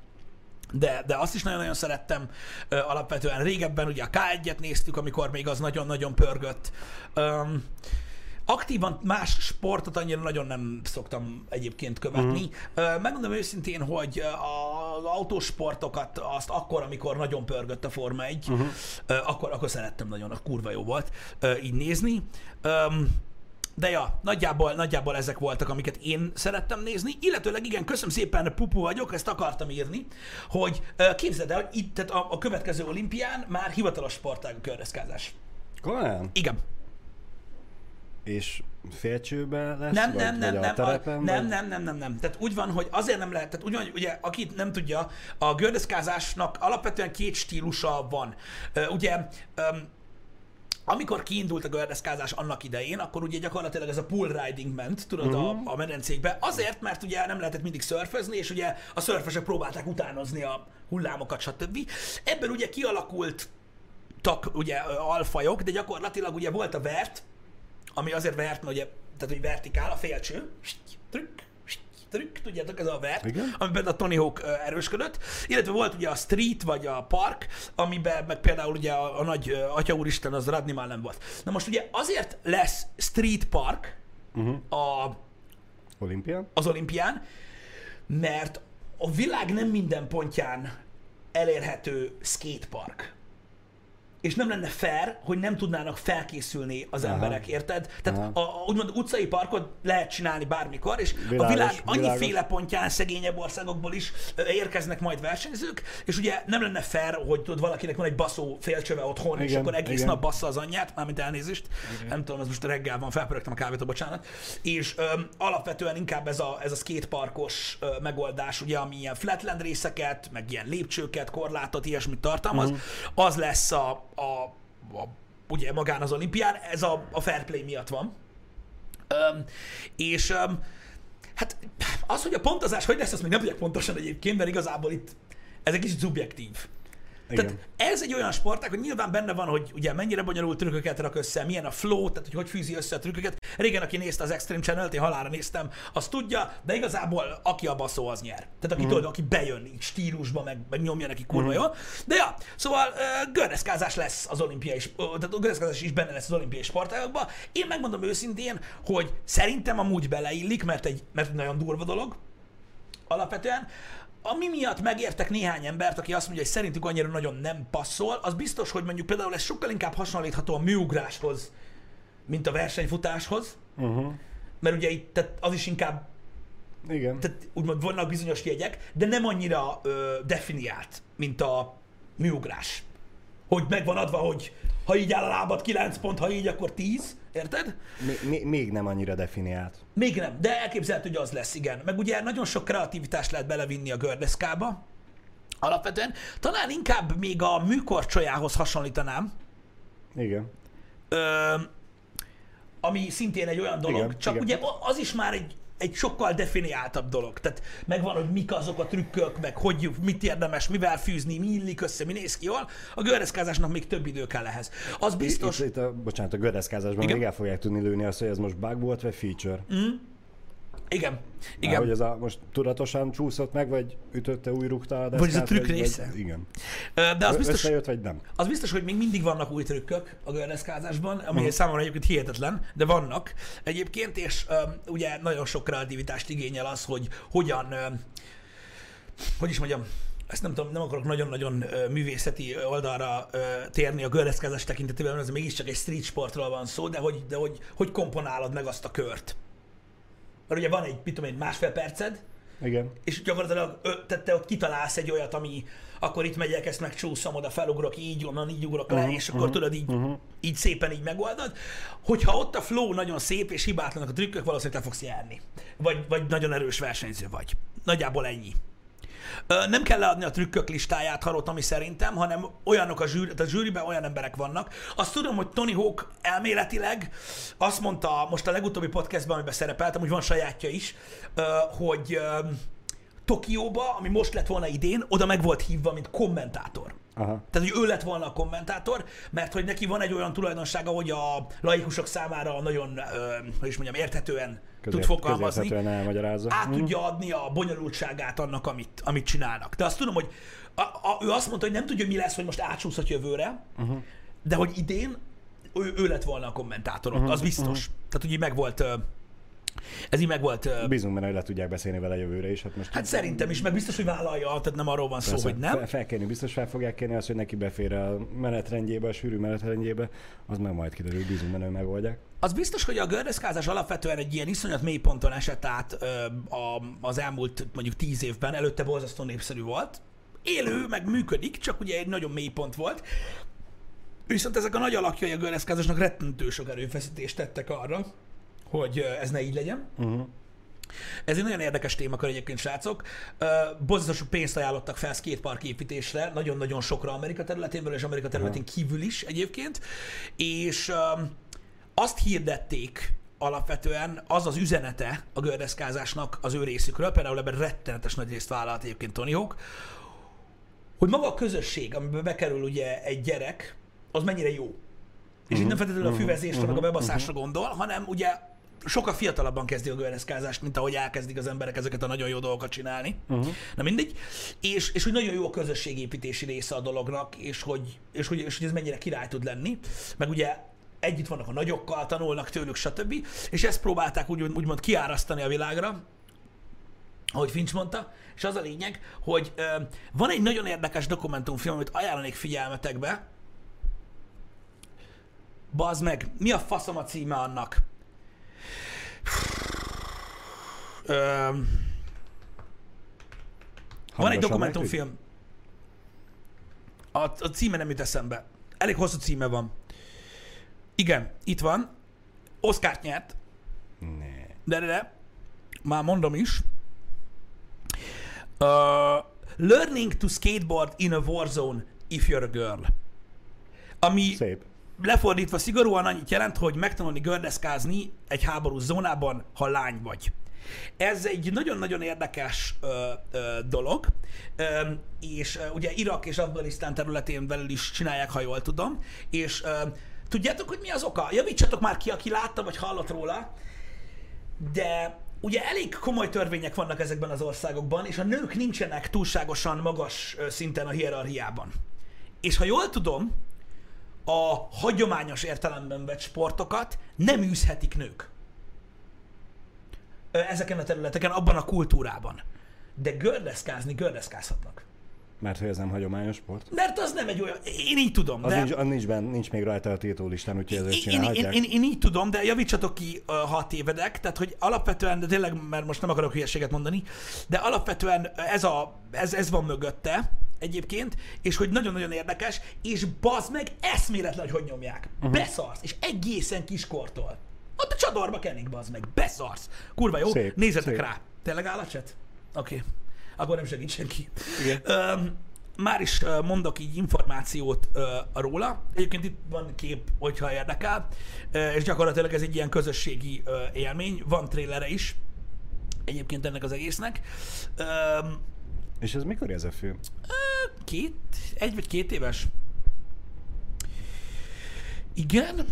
de, de azt is nagyon-nagyon szerettem alapvetően. Régebben ugye a K1-et néztük, amikor még az nagyon-nagyon pörgött. Aktívan más sportot annyira nagyon nem szoktam egyébként követni. Mm. Megmondom őszintén, hogy az autósportokat azt akkor, amikor nagyon pörgött a Forma 1, uh-huh. akkor, akkor szerettem nagyon, a kurva jó volt így nézni. De ja, nagyjából, nagyjából ezek voltak, amiket én szerettem nézni. Illetőleg igen, köszönöm szépen, pupu vagyok, ezt akartam írni, hogy képzeld el, hogy itt tehát a, a következő olimpián már hivatalos sportág a kördeszkázás. Komolyan? Igen. És félcsőben lesz? Nem, nem, nem, nem, a terepen, a, nem, nem, nem, nem, nem. Tehát úgy van, hogy azért nem lehet, tehát úgy van, hogy ugye, aki nem tudja, a gördeszkázásnak alapvetően két stílusa van. Ugye, amikor kiindult a gördeszkázás annak idején, akkor ugye gyakorlatilag ez a pool riding ment, tudod, uh-huh. a, a medencékbe. Azért, mert ugye nem lehetett mindig szörfözni, és ugye a szörfesek próbálták utánozni a hullámokat, stb. Ebből ugye kialakult tak, ugye alfajok, de gyakorlatilag ugye volt a vert, ami azért vert, mert ugye, tehát hogy vertikál, a félcső, trükk, trükk, tudjátok, ez a vert, Igen. amiben a Tony Hawk erősködött, illetve volt ugye a street, vagy a park, amiben meg például ugye a, a nagy atya úristen, az Radni már nem volt. Na most ugye azért lesz street park Uh-huh. a, Olimpia? az olimpián, mert a világ nem minden pontján elérhető skatepark. És nem lenne fair, hogy nem tudnának felkészülni az Aha. emberek, érted? Tehát Aha. a, a, úgymond utcai parkot lehet csinálni bármikor, és a Világos, világ annyiféle pontján, szegényebb országokból is érkeznek majd versenyzők, és ugye nem lenne fair, hogy tudod, valakinek van egy baszó félcsöve otthon, és Igen, akkor egész igen. nap bassza az anyját, mármint elnézést, nem tudom, ez most reggel van, felpörögtem a kávét, bocsánat, és öm, alapvetően inkább ez a, ez a skateparkos ö, megoldás, ugye, ami ilyen flatland részeket, meg ilyen lépcsőket, korlátot, ilyesmit tartalmaz, Mhm. az lesz a, a, a ugye magán az olimpián, ez a, a fair play miatt van. Öm, és öm, hát az, hogy a pontozás hogy lesz, azt még nem tudják pontosan egyébként, mert igazából itt ez egy kicsit szubjektív. Igen. Tehát ez egy olyan sportág, hogy nyilván benne van, hogy ugye mennyire bonyolult trükköket rak össze, milyen a flow, tehát hogy hogy fűzi össze a trükköket. Régen, aki nézte az Extreme Channel-t, én halára néztem, az tudja, de igazából aki a baszó, az nyer. Tehát aki, mm. tudod, aki bejön stílusba, meg, meg nyomja neki kurva mm. jól. De ja, szóval uh, gördeszkázás lesz az olimpiai, ö, tehát a gördeszkázás is benne lesz az olimpiai sportágokban. Én megmondom őszintén, hogy szerintem amúgy beleillik, mert egy, mert egy nagyon durva dolog, alapvetően. Ami miatt megértek néhány embert, aki azt mondja, hogy szerintük annyira nagyon nem passzol, az biztos, hogy mondjuk például ez sokkal inkább hasonlítható a műugráshoz, mint a versenyfutáshoz, Uh-huh. mert ugye itt tehát az is inkább, Igen. tehát úgymond vannak bizonyos jegyek, de nem annyira ö, definiált, mint a műugrás. Hogy megvan adva, hogy ha így áll a lábad 9 pont, ha így, akkor 10, érted? Még nem annyira definiált. Még nem, de elképzelhető, hogy az lesz, igen. Meg ugye nagyon sok kreativitást lehet belevinni a gördeszkába. Alapvetően talán inkább még a műkorcsolyához hasonlítanám, Igen. ö, ami szintén egy olyan dolog, Igen, csak igen. ugye az is már egy, egy sokkal definiáltabb dolog. Tehát megvan, hogy mik azok a trükkök, meg hogy mit érdemes, mivel fűzni, mi illik össze, mi néz ki jól. A gördeszkázásnak még több idő kell ehhez. Az biztos, Itt, itt a, bocsánat, a gördeszkázásban Igen. még el fogják tudni lőni azt, hogy ez most bug volt, vagy feature. Mm. Igen, Igen. igen. hogy ez a, most tudatosan csúszott meg, vagy ütötte, új rúgta a deszkát, Vagy ez a trükk vagy, része? Vagy, igen. De az biztos, Összejött, vagy nem? Az biztos, hogy még mindig vannak új trükkök a gördeszkázásban, ami uh számomra egyébként hihetetlen, de vannak egyébként, és um, ugye nagyon sok kreativitást igényel az, hogy hogyan, um, hogy is mondjam, ezt nem tudom, nem akarok nagyon-nagyon művészeti oldalra térni a gördeszkázás tekintetében, mert ez mégiscsak egy street sportról van szó, de hogy, de hogy, hogy komponálod meg azt a kört. Mert ugye van egy, mit tudom én, másfél perced, Igen. és gyakorlatilag ö, te, te ott kitalálsz egy olyat, ami akkor itt megyek, ezt megcsúszom, oda felugrok, így onnan, így ugrok le, Mhm, és akkor tudod, így, így szépen így megoldod. Hogyha ott a flow nagyon szép, és hibátlanak a trükkök, valószínűleg te fogsz járni. Vagy, vagy nagyon erős versenyző vagy. Nagyjából ennyi. Nem kell leadni a trükkök listáját, Harot, ami szerintem, hanem olyanok a zsűri, a zsűriben olyan emberek vannak. Azt tudom, hogy Tony Hawk elméletileg azt mondta most a legutóbbi podcastban, amiben szerepeltem, hogy van sajátja is, hogy Tokióba, ami most lett volna idén, oda meg volt hívva, mint kommentátor. Aha. Tehát, hogy ő lett volna a kommentátor, mert hogy neki van egy olyan tulajdonsága, hogy a laikusok számára nagyon, ö, hogy is mondjam, érthetően tud Közért- fogalmazni közérthetően elmagyarázza. át Mhm. tudja adni a bonyolultságát annak, amit, amit csinálnak. De azt tudom, hogy a, a, ő azt mondta, hogy nem tudja, mi lesz, hogy most átsúszhat jövőre, uh-huh. de hogy idén ő, ő lett volna a kommentátor ott, az biztos. Tehát úgy így meg volt, ez így meg volt, ö, Bízunk benne, hogy le tudják beszélni vele jövőre is. Hát, most hát szerintem is, meg biztos, hogy vállalja, tehát nem arról van szó, hogy nem. Fel, felkérni, biztos fel fogják kérni azt, hogy neki befér a menetrendjébe, a sűrű menetrendjébe, az meg majd kiderül, bízunk benne, hogy megoldják. Az biztos, hogy a gördeszkázás alapvetően egy ilyen iszonyat mély ponton esett át ö, a, az elmúlt mondjuk tíz évben, előtte borzasztó népszerű volt. Élő, meg működik, csak ugye egy nagyon mély pont volt. Viszont ezek a nagy alakjai a gördeszkázásnak rettentő sok erőfeszítést tettek arra, hogy ez ne így legyen. Uh-huh. Ez egy nagyon érdekes témakör egyébként, srácok. Sok pénzt ajánlottak fel skatepark építésre, nagyon-nagyon sokra Amerika területén belül és Amerika területén kívül is egyébként, és azt hirdették alapvetően, az az üzenete a gördeszkázásnak az ő részükről, például ebben rettenetes nagy részt vállalt egyébként Tony Hawk, hogy maga a közösség, amiben bekerül ugye egy gyerek, az mennyire jó. És itt nem feltétlenül a füvezésre, meg a bebaszásra gondol, hanem ugye sokkal fiatalabban kezdi a gördeszkázást, mint ahogy elkezdik az emberek ezeket a nagyon jó dolgokat csinálni. Uh-huh. Na mindegy. És, és hogy nagyon jó a közösségépítési része a dolognak, és hogy, és, hogy, és hogy ez mennyire király tud lenni. Meg ugye együtt vannak a nagyokkal, tanulnak tőlük, stb. És ezt próbálták úgy, úgymond kiárasztani a világra, ahogy Finch mondta, és az a lényeg, hogy ö, van egy nagyon érdekes dokumentumfilm, amit ajánlanék figyelmetekbe. Bazd meg, mi a faszom a címe annak? Ö, van egy dokumentumfilm. A, a címe nem jut eszembe. Elég hosszú címe van. Igen, itt van. Oscar-t nyert. Ne. De, de, de. Már mondom is. Uh, learning to skateboard in a war zone if you're a girl. Ami Szép. Lefordítva szigorúan annyit jelent, hogy megtanulni gördeszkázni egy háborús zónában, ha lány vagy. Ez egy nagyon-nagyon érdekes ö, ö, dolog, ö, és ö, ugye Irak és Afganisztán területén belül is csinálják, ha jól tudom, és ö, tudjátok, hogy mi az oka? Javítsatok már ki, aki látta vagy hallott róla, de ugye elég komoly törvények vannak ezekben az országokban, és a nők nincsenek túlságosan magas szinten a hierarchiában. És ha jól tudom, a hagyományos értelemben vett sportokat nem űzhetik nők. Ezeken a területeken, abban a kultúrában. De gördeszkázni gördeszkázhatnak. Mert hogy ez nem hagyományos sport. Mert az nem egy olyan... Én így tudom, Az de... nincs, az nincs, benne, nincs még rajta a tiltólistán, úgyhogy ezért Én, én, én, én, én így tudom, de javítsatok ki, ha tévedek, tehát hogy alapvetően, de tényleg, mert most nem akarok hülyeséget mondani, de alapvetően ez, a, ez, ez van mögötte egyébként, és hogy nagyon-nagyon érdekes, és bazd meg eszméletlen, hogy hogy nyomják. Uh-huh. Beszarsz, és egészen kiskortól. Ott a csadorba kennik, bazd meg, beszarsz. Kurva jó, Szép, nézzetek szép. rá. Tényleg áll a chat? Oké. Okay. Akkor nem segít senki. Igen. Már is ö, mondok így információt róla. Egyébként itt van kép, hogyha érdekel, Ö, és gyakorlatilag ez egy ilyen közösségi élmény. Van trélere is egyébként ennek az egésznek. És ez mikor ez a film? két, egy vagy két éves? Igen,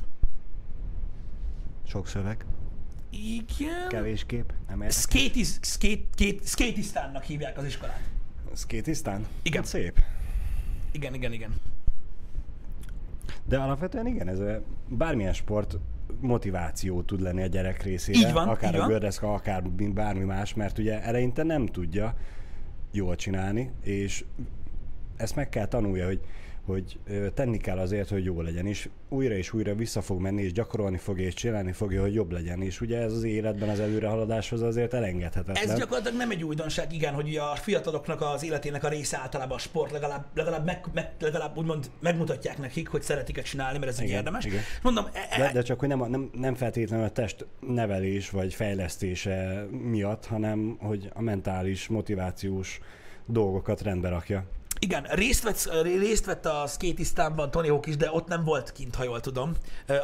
Sok szöveg, igen. kevés kép, nem. Skatis, skate, skate, Skatistánnak hívják az iskolát. Skatisztán? Igen. Hát szép. Igen, igen, igen. De alapvetően igen, ez a, bármilyen sport motiváció tud lenni a gyerek részére. Így van, akár így a gördeszka, akár bármi más, mert ugye eleinte nem tudja jól csinálni, és ezt meg kell tanulja, hogy, hogy tenni kell azért, hogy jó legyen, és újra és újra vissza fog menni, és gyakorolni fogja, és csinálni fogja, hogy jobb legyen, és ugye ez az életben az előrehaladáshoz azért elengedhetetlen. Ez gyakorlatilag nem egy újdonság, igen, hogy ugye a fiataloknak az életének a része általában a sport, legalább, legalább, meg, meg, legalább úgymond megmutatják nekik, hogy szeretik-e csinálni, mert ez egy érdemes. igen. Mondom, e, e, De, de csak hogy nem, nem, nem feltétlenül a test nevelés vagy fejlesztése miatt, hanem hogy a mentális, motivációs dolgokat rendbe rakja. Igen, részt vett, részt vett a Skatisztánban Tony Hawk is, de ott nem volt kint, ha jól tudom.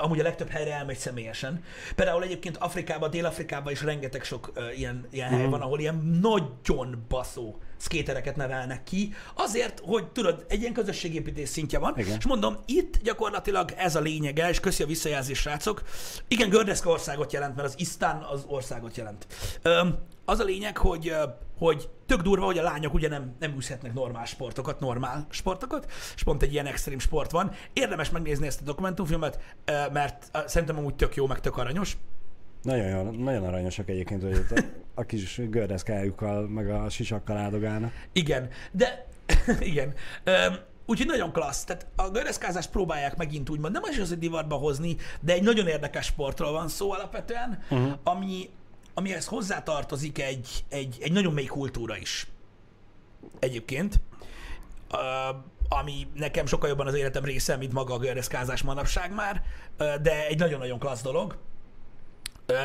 Amúgy a legtöbb helyre elmegy személyesen. Például egyébként Afrikában, Dél-Afrikában is rengeteg sok ilyen, ilyen Mhm. hely van, ahol ilyen nagyon baszó szkétereket nevelnek ki, azért, hogy tudod, egy ilyen közösségépítés szintje van. Igen. És mondom, itt gyakorlatilag ez a lényege, és köszi a visszajelzést, srácok. Igen, Gördeszka országot jelent, mert az Isztán az országot jelent. Öm, az a lényeg, hogy, hogy tök durva, hogy a lányok ugye nem, nem űzhetnek normál sportokat, normál sportokat, és pont egy ilyen extrém sport van. Érdemes megnézni ezt a dokumentumfilmet, mert szerintem amúgy tök jó, meg tök aranyos. Nagyon, jó, nagyon aranyosak egyébként, hogy a, a kis gördeszkájukkal, meg a sisakkal áldogálnak. Igen, de igen. Öm, úgyhogy nagyon klassz. Tehát a gördeszkázást próbálják megint úgymond nem az, hogy divatba hozni, de egy nagyon érdekes sportról van szó alapvetően, uh-huh. ami, amihez hozzátartozik egy, egy, egy nagyon mély kultúra is. Egyébként. Ö, ami nekem sokkal jobban az életem része, mint maga a gördeszkázás manapság már, de egy nagyon-nagyon klassz dolog.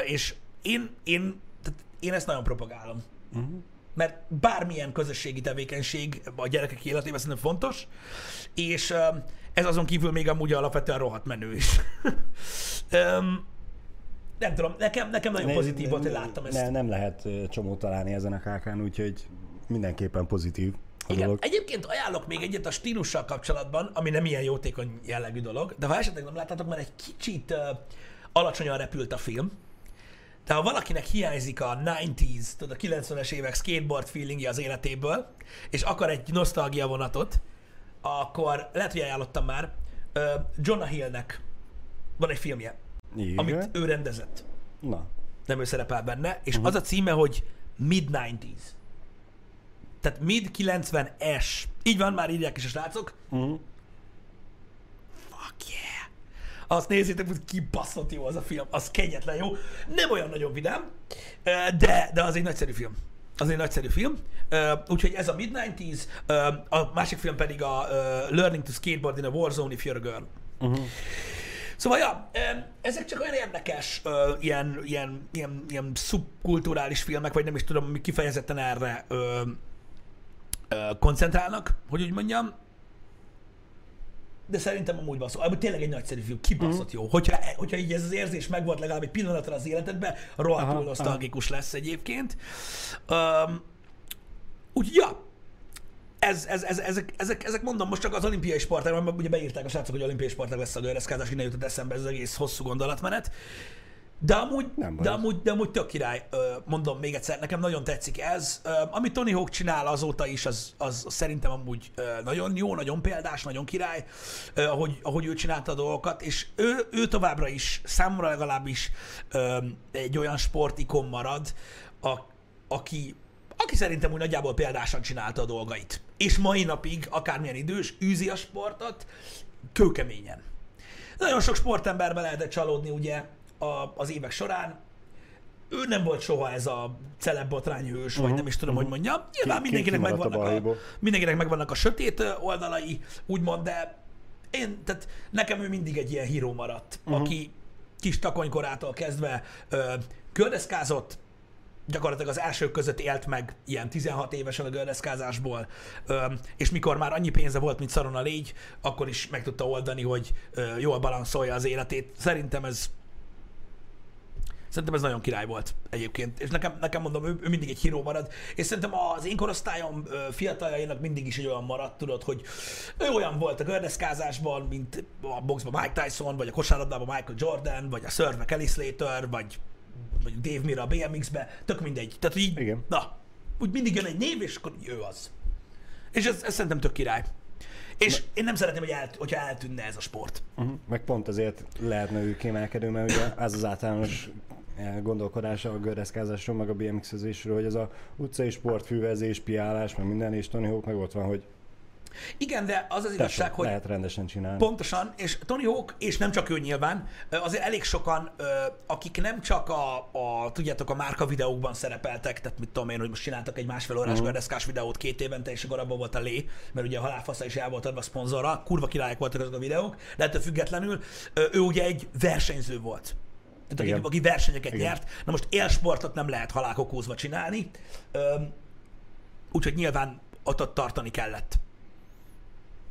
És én, én, tehát én ezt nagyon propagálom. Uh-huh. Mert bármilyen közösségi tevékenység a gyerekek életében szerintem fontos, és ez azon kívül még amúgy alapvetően rohadt menő is. nem tudom, nekem, nekem nagyon pozitív volt, hogy láttam ezt. Ne, nem lehet ö, csomót találni ezen a kákán, úgyhogy mindenképpen pozitív Igen. dolog. Egyébként ajánlok még egyet a stílussal kapcsolatban, ami nem ilyen jótékony jellegű dolog, de ha esetleg nem láttátok, mert egy kicsit uh, alacsonyan repült a film. De ha valakinek hiányzik a 90s, tudod, a 90-es évek skateboard feelingje az életéből, és akar egy nosztalgia vonatot, akkor lehet, hogy ajánlottam már, uh, Jonah Hillnek van egy filmje, Igen. amit ő rendezett. Na, Nem ő szerepel benne, és uh-huh. az a címe, hogy Mid-90s. Tehát Mid-90-es. Így van, már írják is a srácok. uh-huh. Fuck yeah! Azt nézzétek, hogy kibaszott jó az a film. Az kegyetlen jó. Nem olyan nagyon vidám, de, de az egy nagyszerű film. Az egy nagyszerű film. Úgyhogy ez a Mid-90s, ö, a másik film pedig a Learning to Skateboard in a Warzone if you're a girl. Uh-huh. Szóval, ja, ezek csak olyan érdekes ö, ilyen, ilyen, ilyen, ilyen szubkulturális filmek, vagy nem is tudom, amik kifejezetten erre ö, ö, koncentrálnak, hogy úgy mondjam. De szerintem amúgy baszó. Amúgy tényleg egy nagyszerű film, kibaszott jó. Hogyha, hogyha így ez az érzés megvolt legalább egy pillanatra az életedben, rohadtul nosztalgikus lesz egyébként. Úgyhogy, ja, ez, ez, ez, ezek, ezek, ezek, mondom, most csak az olimpiai sportág, mert ugye beírták a srácok, hogy olimpiai sportág lesz a gördeszkázás, innen jutott eszembe ez az egész hosszú gondolatmenet. De amúgy, Nem de amúgy, de amúgy tök király, mondom még egyszer, nekem nagyon tetszik ez. Amit Tony Hawk csinál azóta is, az, az szerintem amúgy nagyon jó, nagyon példás, nagyon király, ahogy, ahogy ő csinálta a dolgokat, és ő, ő továbbra is, számomra legalábbis egy olyan sportikon marad, a, aki, aki szerintem úgy nagyjából példásan csinálta a dolgait. És mai napig, akármilyen idős, űzi a sportot, kőkeményen. Nagyon sok sportemberbe lehetett csalódni ugye a, az évek során. Ő nem volt soha ez a celeb botrányhős, vagy nem is tudom, hogy mondjam. Nyilván Ki- ki- mindenkinek a megvannak, a, balhéból. mindenkinek megvannak a sötét oldalai, úgymond, de én, tehát nekem ő mindig egy ilyen híró maradt, uh-huh. aki kis takonykorától kezdve ö, gördeszkázott, gyakorlatilag az elsők között élt meg ilyen 16 évesen a gördeszkázásból, és mikor már annyi pénze volt, mint szaron a légy, akkor is meg tudta oldani, hogy jól balanszolja az életét. Szerintem ez Szerintem ez nagyon király volt egyébként. És nekem, nekem mondom, ő, ő mindig egy híró marad. És szerintem az én korosztályom fiataljainak mindig is egy olyan maradt, tudod, hogy ő olyan volt a gördeszkázásban, mint a boxban Mike Tyson, vagy a kosárlabdában Michael Jordan, vagy a szörve Kelly Slater, vagy, vagy Dave Mira a BMX-be, tök mindegy. Tehát így, Igen. na, úgy mindig jön egy név, és akkor ő az. És ez, ez szerintem tök király. És én nem szeretném, hogy el, hogyha eltűnne ez a sport. Uh-huh. Meg pont azért lehetne ő kiemelkedő, mert ugye ez az általános gondolkodása a gördeszkázásról, meg a BMX-ezésről, hogy ez a utcai sportfűvezés, piálás, meg minden, és Tony Hawk meg ott van, hogy Igen, de az az igazság, tessék, hogy lehet rendesen csinálni. Pontosan, és Tony Hawk, és nem csak ő nyilván, azért elég sokan, akik nem csak a, a tudjátok, a márka videókban szerepeltek, tehát mit tudom én, hogy most csináltak egy másfél órás uh-huh. gördeszkás videót két évente, és akkor abban volt a lé, mert ugye a halálfasza is el volt adva a szponzorra, kurva királyok voltak azok a videók, de ettől függetlenül ő ugye egy versenyző volt. Tehát Igen. aki, aki versenyeket Igen. nyert. Na most élsportot nem lehet halálkokózva csinálni, úgyhogy nyilván ott, ott tartani kellett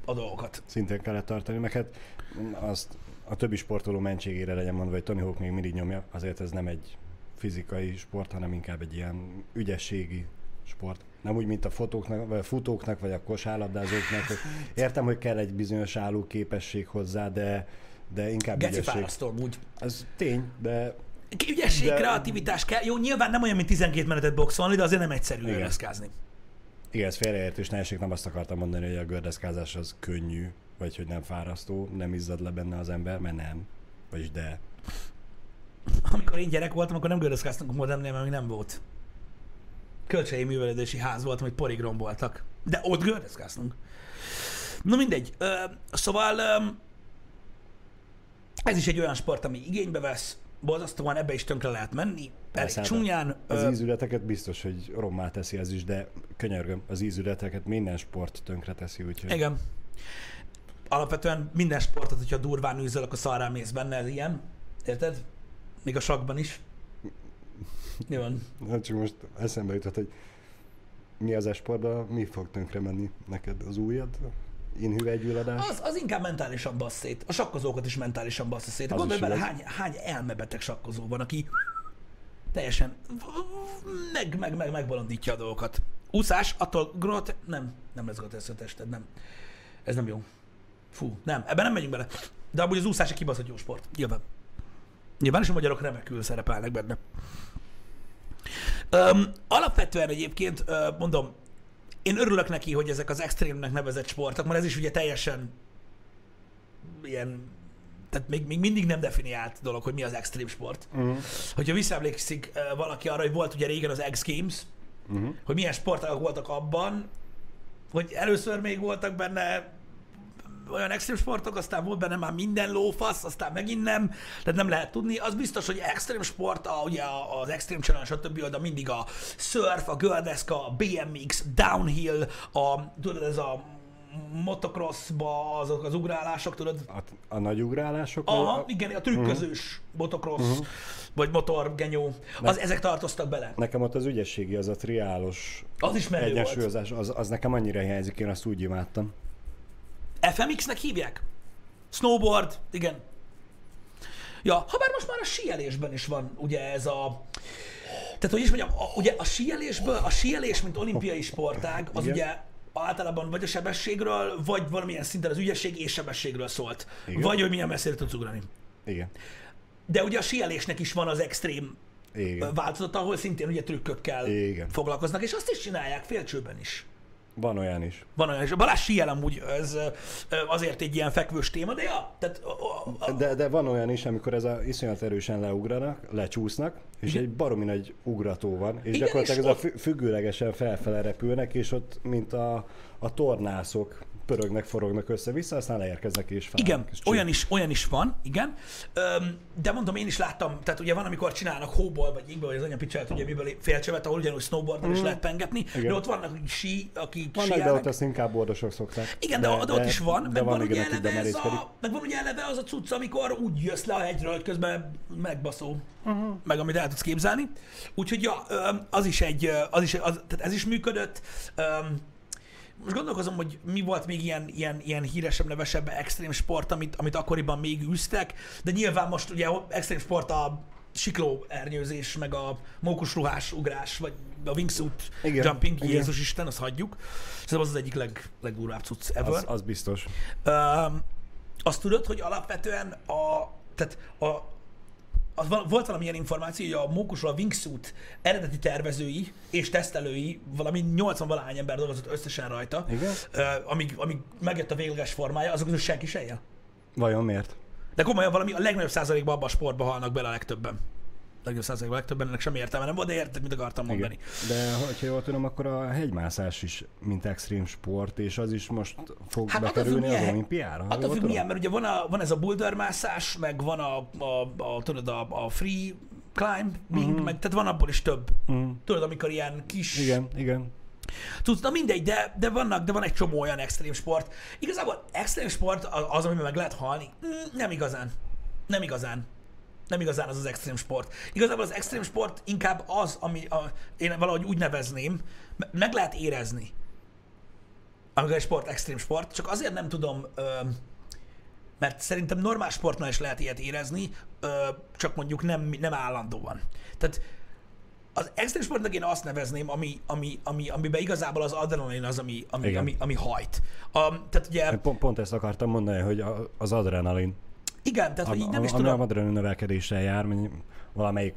a dolgokat. Szintén kellett tartani, meg hát azt a többi sportoló mentségére legyen mondva, hogy Tony Hawk még mindig nyomja, azért ez nem egy fizikai sport, hanem inkább egy ilyen ügyességi sport. Nem úgy, mint a fotóknak, vagy a futóknak, vagy a kosárlabdázóknak. hogy Értem, hogy kell egy bizonyos álló képesség hozzá, de, de inkább Geci ügyesség. fárasztó, úgy. Ez tény, de Ügyesség, De- kreativitás kell. Jó, nyilván nem olyan, mint 12 menetet boxolni, de azért nem egyszerű Igen. gördeszkázni. Igen, ez félreértés, ne nem azt akartam mondani, hogy a gördeszkázás az könnyű, vagy hogy nem fárasztó, nem izzad le benne az ember, mert nem. Vagyis de. Amikor én gyerek voltam, akkor nem gördeszkáztunk a modemnél, mert még nem volt. Kölcsei művelődési ház volt, amit porig romboltak. De ott gördeszkáztunk. Na mindegy. Ö, szóval ö, ez is egy olyan sport, ami igénybe vesz, borzasztóan ebbe is tönkre lehet menni, elég Persze, hát csúnyán. Az Ö, ízületeket biztos, hogy rommá teszi ez is, de könyörgöm, az ízületeket minden sport tönkre teszi, úgyhogy... Igen. Alapvetően minden sportot, hogyha durván űzöl, akkor szarrá mész benne, ez ilyen. Érted? Még a sakban is. Mi van? Hát csak most eszembe jutott, hogy mi az esportban, mi fog tönkre menni neked az újad? Inhüvegygyulladás? Az, az inkább mentálisan bassz szét. A sakkozókat is mentálisan bassz szét. Gondolj bele, hány, hány elmebeteg sakkozó van, aki teljesen meg, meg, meg, megbolondítja a dolgokat. Úszás, attól grot... Nem, nem lesz groteszk a tested, nem. Ez nem jó. Fú, nem, ebben nem megyünk bele. De amúgy az úszás egy kibaszott jó sport. Nyilván. Nyilván is a magyarok remekül szerepelnek benne. Öm, alapvetően egyébként, ö, mondom, én örülök neki, hogy ezek az extrémnek nevezett sportok, mert ez is ugye teljesen ilyen, tehát még, még mindig nem definiált dolog, hogy mi az extrém sport. Uh-huh. Hogyha visszaemlékszik ö, valaki arra, hogy volt ugye régen az X Games, Uh-huh. hogy milyen sportágok voltak abban, hogy először még voltak benne olyan extrém sportok, aztán volt benne már minden lófasz, aztán megint nem, tehát nem lehet tudni. Az biztos, hogy extrém sport, a, ugye a- az extrém challenge, stb. oda mindig a surf, a gördeszka, a BMX, downhill, a, tudod, ez a motocrossba azok az ugrálások, tudod, A, a nagy ugrálások? Aha, a, igen, a trükközős motocross, vagy motorgenyó, az, ezek tartoztak bele. Nekem ott az ügyességi, az a triálos Az is menő volt. egyensúlyozás, az, az nekem annyira hiányzik, én azt úgy imádtam. FMX-nek hívják? Snowboard, igen. Ja, ha bár most már a síelésben is van ugye ez a... Tehát, hogy is mondjam, a, ugye a síelésből, a síelés, mint olimpiai sportág, az Igen. ugye általában vagy a sebességről, vagy valamilyen szinten az ügyesség és sebességről szólt. Igen. Vagy, hogy milyen messzire tudsz ugrani. Igen. De ugye a síelésnek is van az extrém Igen. változata, ahol szintén ugye trükkökkel Igen. foglalkoznak, és azt is csinálják félcsőben is. Van olyan is. Van olyan, a Balázs síel amúgy ez azért egy ilyen fekvős téma, de ja, tehát ö, ö, De, de van olyan is, amikor ez a iszonyat erősen leugranak, lecsúsznak, és Igen. egy baromi nagy ugrató van, és Igen, gyakorlatilag és ez a ott- fü- függőlegesen felfele repülnek, és ott, mint a, a tornászok, pörögnek, forognak össze-vissza, aztán leérkeznek és fel. Igen, olyan is, olyan is van, igen. Öm, de mondom, én is láttam, tehát ugye van, amikor csinálnak hóból, vagy ígből, vagy az anyapicselt, ugye miből félcsövet, ahol ugyanúgy snowboardon is lehet pengetni, de Mm. Igen. ott vannak akik sí, akik Vannak, de síelnek. ott azt inkább bordosok szokták. Igen, de, de, de, ott is van, de meg van, van, ugye igen, akik eleve ez a, meg van ugye eleve az a cucc, amikor úgy jössz le a hegyről, hogy közben megbaszó, uh-huh. meg amit el tudsz képzelni. Úgyhogy ja, az is egy, az is, az, tehát ez is működött. Öm, Most gondolkozom, hogy mi volt még ilyen, ilyen, ilyen híresebb, nevesebb extrém sport, amit, amit akkoriban még űztek, de nyilván most ugye extrém sport a sikló ernyőzés, meg a mókusruhás ugrás, vagy a wingsuit Igen, jumping, igen. Jézus Isten, azt hagyjuk. Szerintem az az egyik leg, legdurvább cucc ever. Az, az biztos. Um, azt tudod, hogy alapvetően a, tehát a, az volt valamilyen információ, hogy a mókusról a Wingsuit eredeti tervezői és tesztelői, valami 80 valahány ember dolgozott összesen rajta, Igen? uh, amíg, amíg megjött a végleges formája, azok közül senki se él. Vajon miért? De komolyan valami a legnagyobb százalékban abban a sportba halnak bele a legtöbben. A legnagyobb százalékban legtöbben, ennek semmi értelme nem volt, de érted, mit akartam mondani. Igen. De hogyha jól tudom, akkor a hegymászás is, mint extrém sport, és az is most fog Hát hát bekerülni az milyen- olimpiára. ha Attól függ milyen, mert ugye van, a, van ez a bouldermászás, meg van a, a, a, tudod, a, a free climbing, mm-hmm. meg tehát van abból is több. Mm. Tudod, amikor ilyen kis... Igen, igen. Tudsz, na mindegy, de, de, vannak, de van egy csomó olyan extrém sport. Igazából extrém sport az, amiben meg lehet halni, mm, nem igazán. Nem igazán. Nem igazán az az extrém sport. Igazából az extrém sport inkább az, ami a, én valahogy úgy nevezném, me- meg lehet érezni, amikor egy sport extrém sport, csak azért nem tudom, ö, mert szerintem normál sportnál is lehet ilyet érezni, ö, csak mondjuk nem, nem állandóan. Tehát az extrém sportnak én azt nevezném, ami, ami, ami, amiben igazából az adrenalin az, ami, ami, Igen. ami, ami hajt. A, tehát ugye, Pont, pont ezt akartam mondani, hogy az adrenalin. Igen, tehát hogy így nem is ami tudom. adrenalin növekedéssel jár, valamelyik,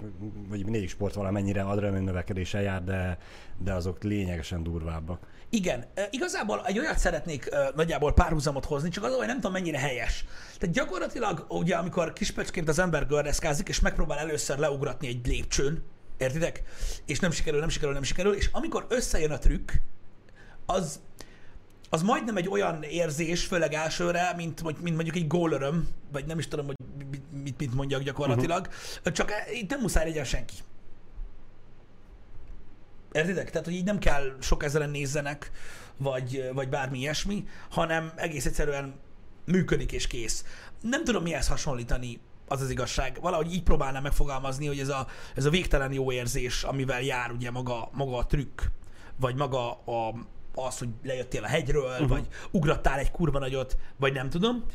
vagy négy sport valamennyire adrenalin növekedéssel jár, de, de azok lényegesen durvábbak. Igen, igazából egy olyat szeretnék nagyjából párhuzamot hozni, csak az, hogy nem tudom mennyire helyes. Tehát gyakorlatilag, ugye, amikor kispecsként az ember gördeszkázik, és megpróbál először leugratni egy lépcsőn, értitek? És nem sikerül, nem sikerül, nem sikerül, és amikor összejön a trükk, az, az majdnem egy olyan érzés, főleg elsőre, mint, mint mondjuk egy gólöröm, vagy nem is tudom, hogy mit, mit, mondjak gyakorlatilag, uh-huh. csak e- itt nem muszáj legyen senki. Értitek? Tehát, hogy így nem kell sok ezeren nézzenek, vagy, vagy bármi ilyesmi, hanem egész egyszerűen működik és kész. Nem tudom mihez hasonlítani, az az igazság. Valahogy így próbálnám megfogalmazni, hogy ez a, ez a végtelen jó érzés, amivel jár ugye maga, maga a trükk, vagy maga a, az, hogy lejöttél a hegyről, uh-huh. vagy ugrattál egy kurva nagyot, vagy nem tudom.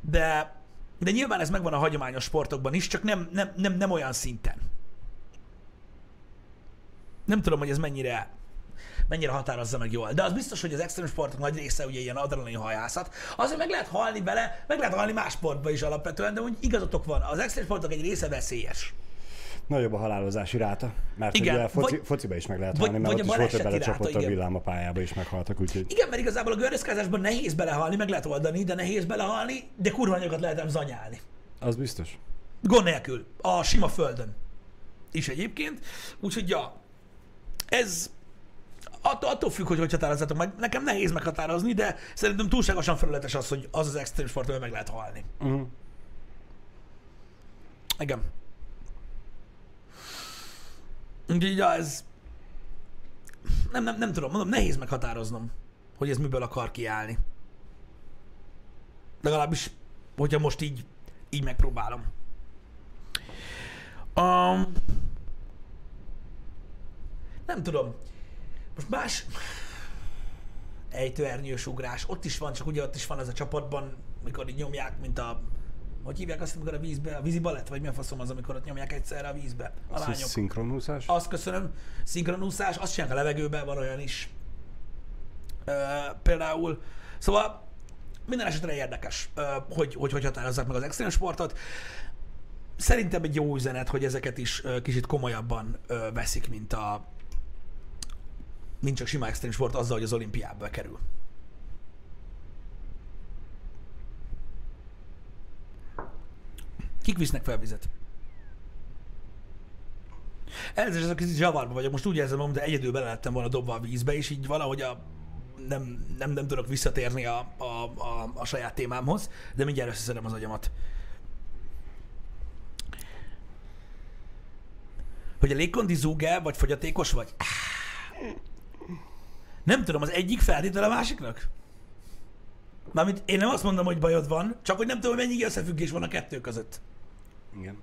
De, de nyilván ez megvan a hagyományos sportokban is, csak nem, nem, nem, nem olyan szinten. Nem tudom, hogy ez mennyire mennyire határozza meg jól. De az biztos, hogy az extrém sportok nagy része ugye ilyen adrenalin hajászat. Azért meg lehet halni bele, meg lehet halni más sportba is alapvetően, de úgy igazatok van, az extrém sportok egy része veszélyes. Nagyobb a halálozási ráta, mert Igen, ugye foci, vagy- fociba is meg lehet vagy- halni, mert vagy ott a is volt, hogy belecsapott ráta, a villám a pályába, és meghaltak, úgyhogy Igen, mert igazából a gördeszkázásban nehéz belehalni, meg lehet oldani, de nehéz belehalni, de kurva nagyokat lehet zanyálni. az biztos. Gond nélkül. A sima földön. Is egyébként. Úgyhogy ja, ez attól, attól függ, hogy hogy határozzátok meg. Nekem nehéz meghatározni, de szerintem túlságosan felületes az, hogy az az extrém sport, meg lehet halni. Uh-huh. Igen. Úgyhogy ez... Nem, nem, nem tudom, mondom, nehéz meghatároznom, hogy ez miből akar kiállni. Legalábbis, hogyha most így, így megpróbálom. Um, nem tudom. Most más ejtőernyős ugrás, ott is van, csak ugye ott is van ez a csapatban, mikor így nyomják, mint a hogy hívják azt, amikor a vízbe, a vízi balett, vagy mi a faszom az, amikor ott nyomják egyszerre a vízbe, a Az lányok. szinkronúszás? Azt köszönöm. Szinkronúszás, azt csinálják a levegőben, van olyan is. Ö, például. Szóval minden esetre érdekes, ö, hogy, hogy hogy határozzák meg az extrém sportot. Szerintem egy jó üzenet, hogy ezeket is ö, kicsit komolyabban ö, veszik, mint a mint csak sima extrém sport azzal, hogy az olimpiába kerül. Kik visznek fel vizet? A kicsit zsavarba vagyok, most úgy érzem, de egyedül bele lettem volna dobva a vízbe, és így valahogy a, nem, nem, nem tudok visszatérni a, a, a, a saját témámhoz, de mindjárt összeszedem az agyamat. Hogy a légkondi zúg-e, vagy fogyatékos vagy? Nem tudom, az egyik feltétel a másiknak? Mármint én nem azt mondom, hogy bajod van, csak hogy nem tudom, hogy mennyi összefüggés van a kettő között. Igen.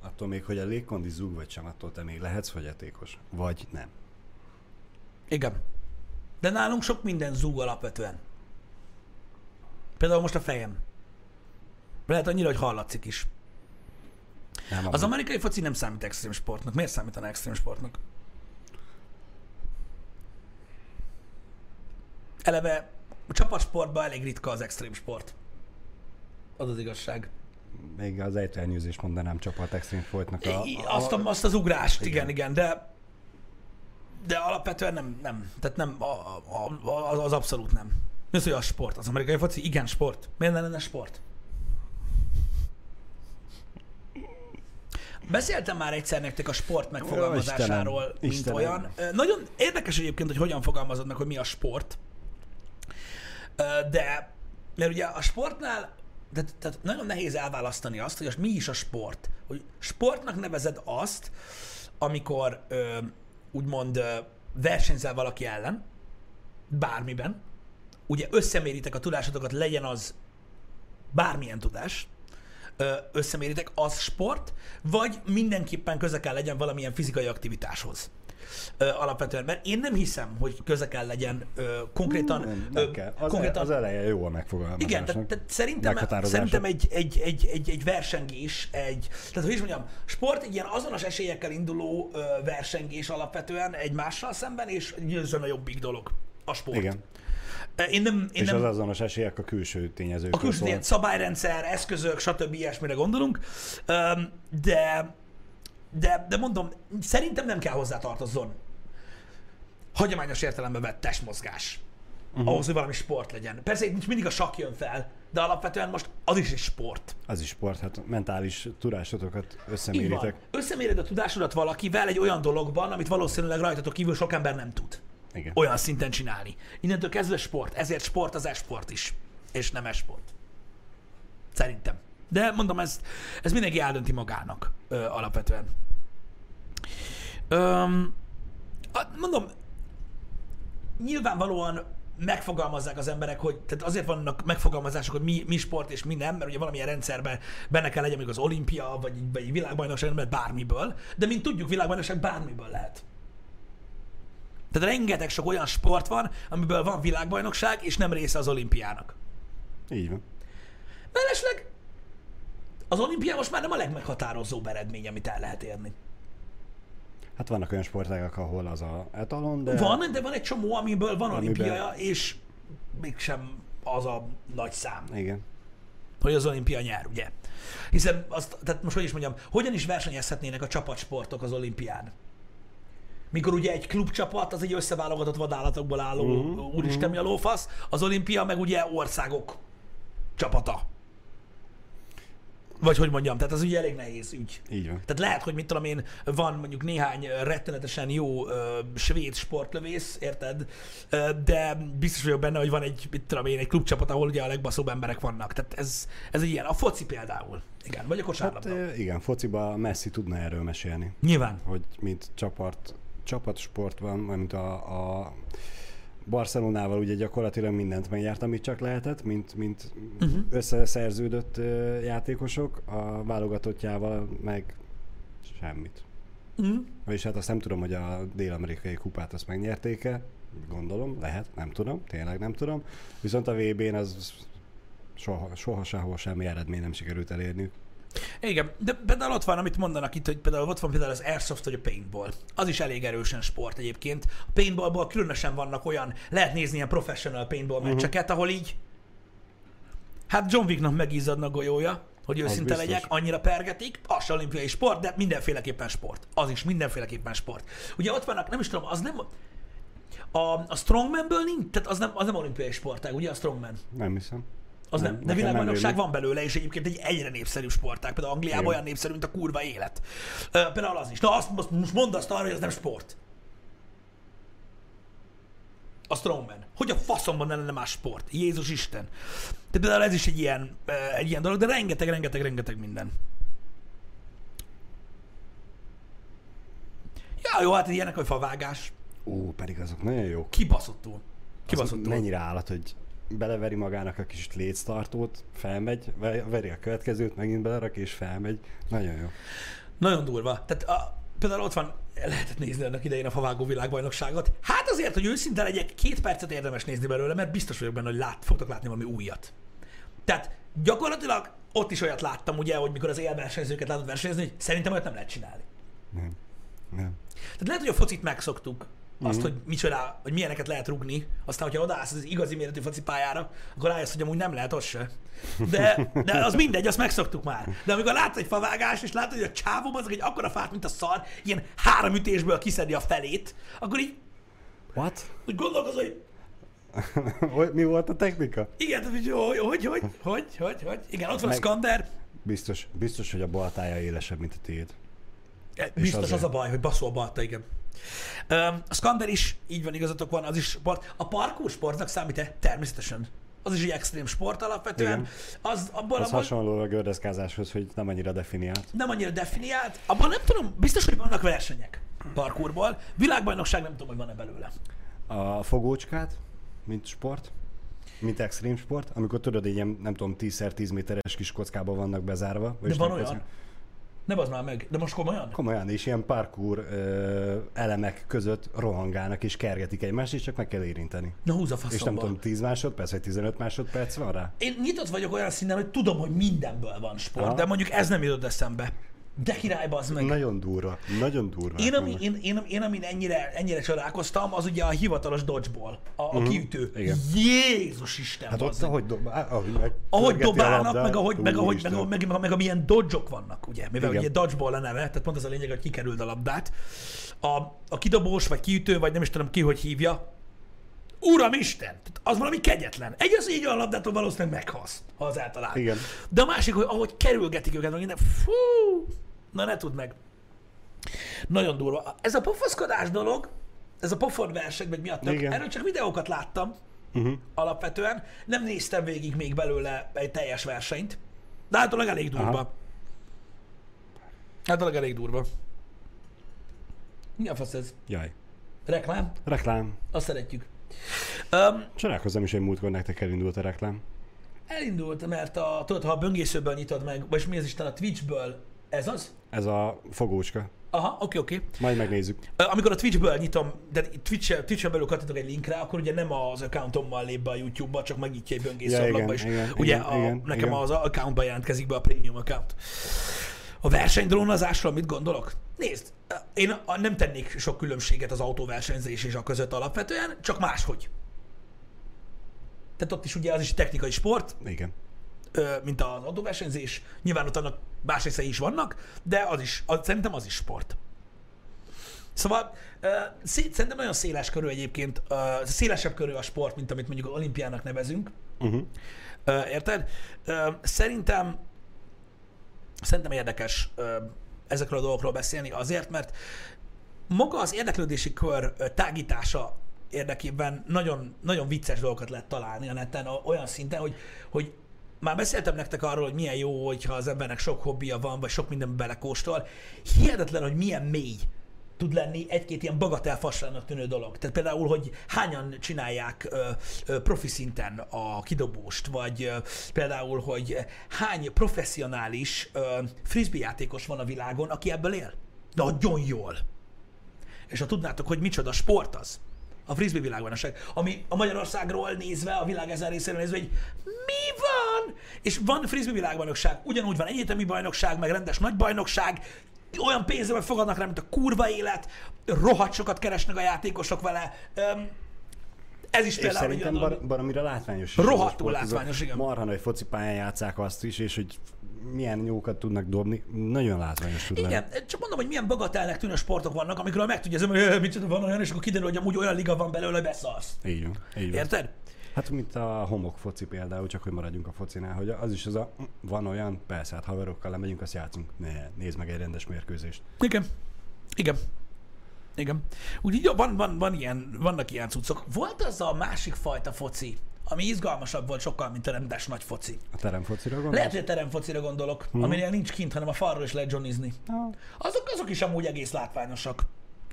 Attól még, hogy a légkondi zúg vagy sem, attól te még lehetsz fogyatékos. Vagy nem. Igen. De nálunk sok minden zúg alapvetően. Például most a fejem. Lehet annyira, hogy hallatszik is. nem Az amerikai foci nem számít extrém sportnak. Miért számítana extrém sportnak? Eleve a csapatsportban elég ritka az extrém sport. Az az igazság. Még az ejtőernyőzés mondanám csapat extrém folytnak a, a, azt, a, azt az ugrást, igen, Igen. igen, de de alapvetően nem, nem. Tehát nem, a, a, a, az, abszolút nem. Mi az, hogy a sport? Az amerikai foci? Igen, sport. Miért ne lenne sport? Beszéltem már egyszer nektek a sport megfogalmazásáról, Istenem, mint Istenem. olyan. Nagyon érdekes egyébként, hogy hogyan fogalmazod meg, hogy mi a sport. De, mert ugye a sportnál, de, tehát nagyon nehéz elválasztani azt, hogy az mi is a sport. Hogy sportnak nevezed azt, amikor ö, úgymond ö, versenyzel valaki ellen, bármiben, ugye összeméritek a tudásotokat, legyen az bármilyen tudás, összeméritek, az sport, vagy mindenképpen köze kell legyen valamilyen fizikai aktivitáshoz. Ö, alapvetően, mert én nem hiszem, hogy köze kell legyen ö, konkrétan... nem, ö, nem kell. Az, konkrétan az eleje jó a megfogalmazásnak. igen, tehát, tehát szerintem, szerintem egy, egy, egy, egy, egy versengés, egy, tehát hogy is mondjam, sport egy ilyen azonos esélyekkel induló ö, versengés alapvetően egymással szemben, és győzön a jobbik dolog, a sport. Igen. Én nem, én És nem az azonos esélyek a külső tényezőkről a külső ilyen szabályrendszer, eszközök, stb. ilyesmire gondolunk, de, de, de mondom, szerintem nem kell hozzá tartozzon hagyományos értelemben vett testmozgás. Uh-huh. Ahhoz, hogy valami sport legyen. Persze itt mindig a sakk jön fel, de alapvetően most az is egy sport. Az is sport, hát mentális tudásotokat összeméritek. Összeméred a tudásodat valakivel egy olyan dologban, amit valószínűleg rajtatok kívül sok ember nem tud Igen. olyan szinten csinálni. Innentől kezdve sport. Ezért sport az esport is. És nem esport. Szerintem. De mondom, ez, ez mindenki eldönti magának ö, alapvetően. Öm, mondom, nyilvánvalóan megfogalmazzák az emberek, hogy tehát azért vannak megfogalmazások, hogy mi, mi sport és mi nem, mert ugye valamilyen rendszerben benne kell legyen mondjuk az olimpia, vagy, vagy világbajnokság, mert bármiből, de mint tudjuk, világbajnokság bármiből lehet. Tehát rengeteg sok olyan sport van, amiből van világbajnokság, és nem része az olimpiának. Így van. Mellesleg az olimpia most már nem a legmeghatározóbb eredmény, amit el lehet érni. Hát vannak olyan sportágak, ahol az a etalon, de Van, de van egy csomó, amiből van Amiben- olimpiája, és mégsem az a nagy szám, igen. hogy az olimpia nyer, ugye? Hiszen azt, tehát most hogy is mondjam, hogyan is versenyezhetnének a csapatsportok az olimpián? Mikor ugye egy klubcsapat, az egy összeválogatott vadállatokból álló uh-huh, úristen mi a lófasz, az olimpia meg ugye országok csapata. Vagy hogy mondjam, tehát az ugye elég nehéz ügy. Így van. Tehát lehet, hogy mit tudom én, van mondjuk néhány rettenetesen jó ö, svéd sportlövész, érted? Ö, de biztos vagyok benne, hogy van egy, mit tudom én, egy klubcsapat, ahol ugye a legbaszóbb emberek vannak. Tehát ez, ez egy ilyen. A foci például. Igen, vagy a kosárlabda. Hát, igen, fociba Messi tudna erről mesélni, Nyilván. hogy mint csapat, csapatsport van, mint a, a Barcelonával ugye gyakorlatilag mindent megjárt, amit csak lehetett, mint, mint uh-huh. összeszerződött játékosok, a válogatottjával meg semmit. Mm. Vagyis hát azt nem tudom, hogy a dél-amerikai kupát azt megnyerték-e, gondolom, lehet, nem tudom, tényleg nem tudom. Viszont a VB-n az soha, soha sehol semmi eredmény nem sikerült elérniük. Igen, de például ott van, amit mondanak itt, hogy például ott van például az Airsoft vagy a Paintball. Az is elég erősen sport egyébként. A Paintballból különösen vannak olyan, lehet nézni ilyen professional paintball Mhm. meccseket, ahol így, hát John Wicknak megizzadna golyója, hogy őszinte legyek, annyira pergetik, az se olimpiai sport, de mindenféleképpen sport. Az is mindenféleképpen sport. Ugye ott vannak, nem is tudom, az nem, a, a strongmanből nincs, tehát az nem, az nem olimpiai sportág, ugye a strongman? Nem hiszem. Az nem, Nem, de világbajnokság van belőle, és egyébként egy egyre népszerű sportág. Például Angliában olyan népszerű, mint a kurva élet. Ö, például az is. Na, azt, most, mondd azt arra, hogy ez nem sport. A strongman. Hogy a faszomban ne lenne más sport? Jézus Isten. De például ez is egy ilyen, ö, egy ilyen dolog, de rengeteg, rengeteg, rengeteg minden. Ja, jó, hát ilyenek, hogy favágás. Ó, pedig azok nagyon jók. Kibaszottul. Kibaszottul. mennyire állat, hogy beleveri magának a kis léctartót, felmegy, ve- veri a következőt, megint belerak és felmegy. Nagyon jó. Nagyon durva. Tehát a, például ott van, lehetett nézni annak idején a favágó világbajnokságot. Hát azért, hogy őszinte legyek, két percet érdemes nézni belőle, mert biztos vagyok benne, hogy lát, fogtok látni valami újat. Tehát gyakorlatilag ott is olyat láttam, ugye, hogy mikor az élversenyzőket látod versenyezni, hogy szerintem olyat nem lehet csinálni. Nem. Nem. Tehát lehet, hogy a focit megszoktuk, azt, hogy micsoda, hogy milyeneket lehet rugni, aztán, hogyha odaállsz az igazi méretű focipályára, akkor rájössz, hogy amúgy nem lehet az se. De, de az mindegy, azt megszoktuk már. De amikor látsz egy favágást, és látod, hogy a csávó az egy akkora fát, mint a szar, ilyen három ütésből kiszedi a felét, akkor így What? úgy gondolkozol, hogy Mi volt a technika? igen, hogy hogy, hogy, hogy, hogy, hogy, hogy, igen, ott van a Meg- Skander, Biztos, biztos, hogy a baltája élesebb, mint a tiéd. Biztos az azért. a baj, hogy baszol balta, igen. A Skander is, így van, igazatok van, az is sport. A parkour sportnak számít-e? Természetesen. Az is egy extrém sport alapvetően. Igen. Az, abban, Az abban hasonló a gördeszkázáshoz, hogy nem annyira definiált. nem annyira definiált. Abban nem tudom, biztos, hogy vannak versenyek parkourból. Világbajnokság nem tudom, hogy van-e belőle. A fogócskát, mint sport, mint extrém sport, amikor tudod, ilyen, nem tudom, 10x10 méteres kis kockában vannak bezárva. De van nem olyan? kocka- Ne bazd már meg. De most komolyan? Komolyan, és ilyen parkour ö, elemek között rohangálnak és kergetik egymást, és csak meg kell érinteni. Na húz a És nem faszomba. tudom, 10 másodperc vagy 15 másodperc van rá? Én nyitott vagyok olyan szinten, hogy tudom, hogy mindenből van sport, Aha. de mondjuk ez nem jutott eszembe. De király, bazd meg. Nagyon durva, nagyon durva. Én, ami, én, én, én amin ennyire, ennyire csodálkoztam, az ugye a hivatalos dodgeball, a, a kiütő. igen. Jézus Isten, Hát ott, meg. ahogy, dob, ahogy, meg ahogy dobálnak, labdát, meg ahogy, meg, ahogy, úristen. meg, meg, meg, meg, amilyen dodge vannak, ugye, mivel Igen. ugye dodgeball a neve, tehát pont az a lényeg, hogy kikerüld a labdát. A, a kidobós, vagy kiütő, vagy nem is tudom ki, hogy hívja, Uram Isten! Tehát az valami kegyetlen. Egy az így a labdától valószínűleg meghalsz, ha az eltalál. Igen. De a másik, hogy ahogy kerülgetik őket, minden, fú, na ne tudd meg. Nagyon durva. Ez a pofaszkodás dolog, ez a pofon verseny, meg miatt, Igen. erről csak videókat láttam, Uh-huh. alapvetően. Nem néztem végig még belőle egy teljes versenyt, de általában elég durva. Aha. Általában elég durva. Mi a fasz ez? Jaj. Reklám? Reklám. Azt szeretjük. Um, Csodálkozom is, hogy múltkor nektek elindult a reklám. elindult, mert a, tudod, ha a böngészőből nyitod meg, vagy mi az Isten, a Twitchből, ez az? Ez a fogócska. Aha, oké, oké. Majd megnézzük. Amikor a Twitchből nyitom, de Twitch, Twitch-en belül kattintok egy linkre, akkor ugye nem az accountommal lép be a YouTube-ba, csak megnyitja egy böngésző Ja, ablakba, és igen, ugye igen, a, igen, nekem igen. az accountba jelentkezik be a premium account. A versenydrónozásról mit gondolok? Nézd, én nem tennék sok különbséget az autóversenyzés és a között alapvetően, csak máshogy. Tehát ott is ugye az is technikai sport, Igen. mint az autóversenyzés. Nyilván ott annak más részei is vannak, de az is, az, szerintem az is sport. Szóval szerintem nagyon széles körül egyébként, szélesebb körül a sport, mint amit mondjuk olimpiának nevezünk. Uh-huh. Érted? Szerintem szerintem érdekes ezekről a dolgokról beszélni azért, mert maga az érdeklődési kör tágítása érdekében nagyon, nagyon vicces dolgokat lehet találni a neten olyan szinten, hogy, hogy már beszéltem nektek arról, hogy milyen jó, hogyha az embernek sok hobbija van, vagy sok minden belekóstol. Hihetetlen, hogy milyen mély tud lenni egy-két ilyen bagatel faslának tűnő dolog. Tehát például, hogy hányan csinálják ö, ö, profi szinten a kidobóst, vagy ö, például, hogy hány professzionális ö, frisbee játékos van a világon, aki ebből él. Nagyon jól. És ha tudnátok, hogy micsoda sport az, a frisbee világbajnokság, ami a Magyarországról nézve, a világ ezen részéről nézve, hogy mi van? És van frisbee világbajnokság, ugyanúgy van egyetemi bajnokság, meg rendes nagy bajnokság, olyan pénzzel fogadnak rá, mint a kurva élet, rohadt sokat keresnek a játékosok vele. Öm, ez is például szerintem bar, baromira látványos. Rohadtul látványos, igen. Marha nagy focipályán játszák azt is, és hogy milyen jókat tudnak dobni. Nagyon látványos tud lenni. Igen, csak mondom, hogy milyen bagatelnek tűnő sportok vannak, amikről meg tudja az ember, hogy micsoda van olyan, és akkor kiderül, hogy amúgy olyan liga van belőle, hogy beszarsz. Így van. Így van. Érted? Hát mint a homok foci például, csak hogy maradjunk a focinál, hogy az is az a, van olyan, persze, hát haverokkal lemegyünk, azt játszunk. Ne, nézd meg egy rendes mérkőzést. Igen. Igen. Igen. Úgyhogy van, van, van ilyen, vannak ilyen cuccok. Volt az a másik fajta foci, ami izgalmasabb volt sokkal, mint a rendes nagy foci. A teremfocira gondolsz? Lehet, hogy a teremfocira gondolok, hmm. aminél nincs kint, hanem a falról is lehet johnnizni. Ah. Azok, azok is amúgy egész látványosak.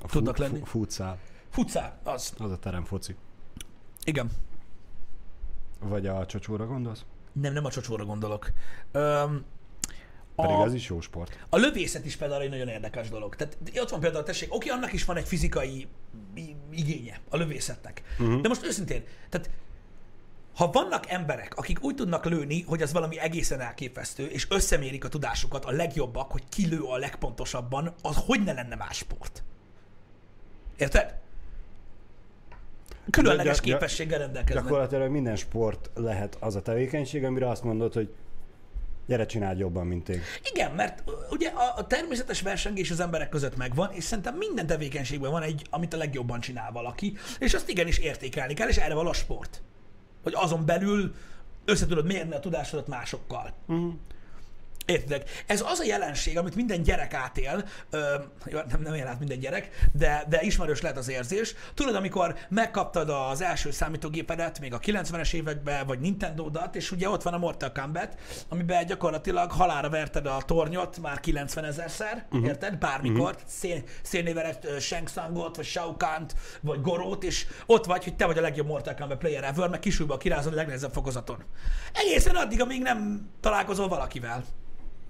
A Tudnak fu- lenni. fu- Futszál. Futszál, az. Az a teremfoci. Igen. Vagy a csocsóra gondolsz? Nem, nem a csocsóra gondolok. Öm, Pedig a, az is jó sport. a lövészet is például egy nagyon érdekes dolog. Tehát ott van például, tessék, oké, annak is van egy fizikai igénye a lövészetnek. Uh-huh. De most őszintén, tehát ha vannak emberek, akik úgy tudnak lőni, hogy az valami egészen elképesztő, és összemérik a tudásukat, a legjobbak, hogy ki lő a legpontosabban, az hogy ne lenne más sport? Érted? Különleges Gyak- gyak- képességgel rendelkeznek. Gyakorlatilag minden sport lehet az a tevékenység, amire azt mondod, hogy gyere csináld jobban, mint én. Igen, mert ugye a, a természetes versengés az emberek között megvan, és szerintem minden tevékenységben van egy, amit a legjobban csinál valaki, és azt igenis értékelni kell, és erre való a sport. Hogy azon belül össze tudod mérni a tudásodat másokkal. Uh-huh. Értitek? Ez az a jelenség, amit minden gyerek átél, ö, nem, nem él át minden gyerek, de, de ismerős lehet az érzés. Tudod, amikor megkaptad az első számítógépedet, még a 90-es években, vagy Nintendo-dat, és ugye ott van a Mortal Kombat, amiben gyakorlatilag halára verted a tornyot már 90 ezerszer, uh-huh. érted? Bármikor, uh-huh. szén, szénnévelet uh, Shang Tsungot, vagy Shao Kahnt, vagy Gorót, és ott vagy, hogy te vagy a legjobb Mortal Kombat player ever, meg kisújba kirázod a legnehezebb fokozaton. Egészen addig, amíg nem találkozol valakivel,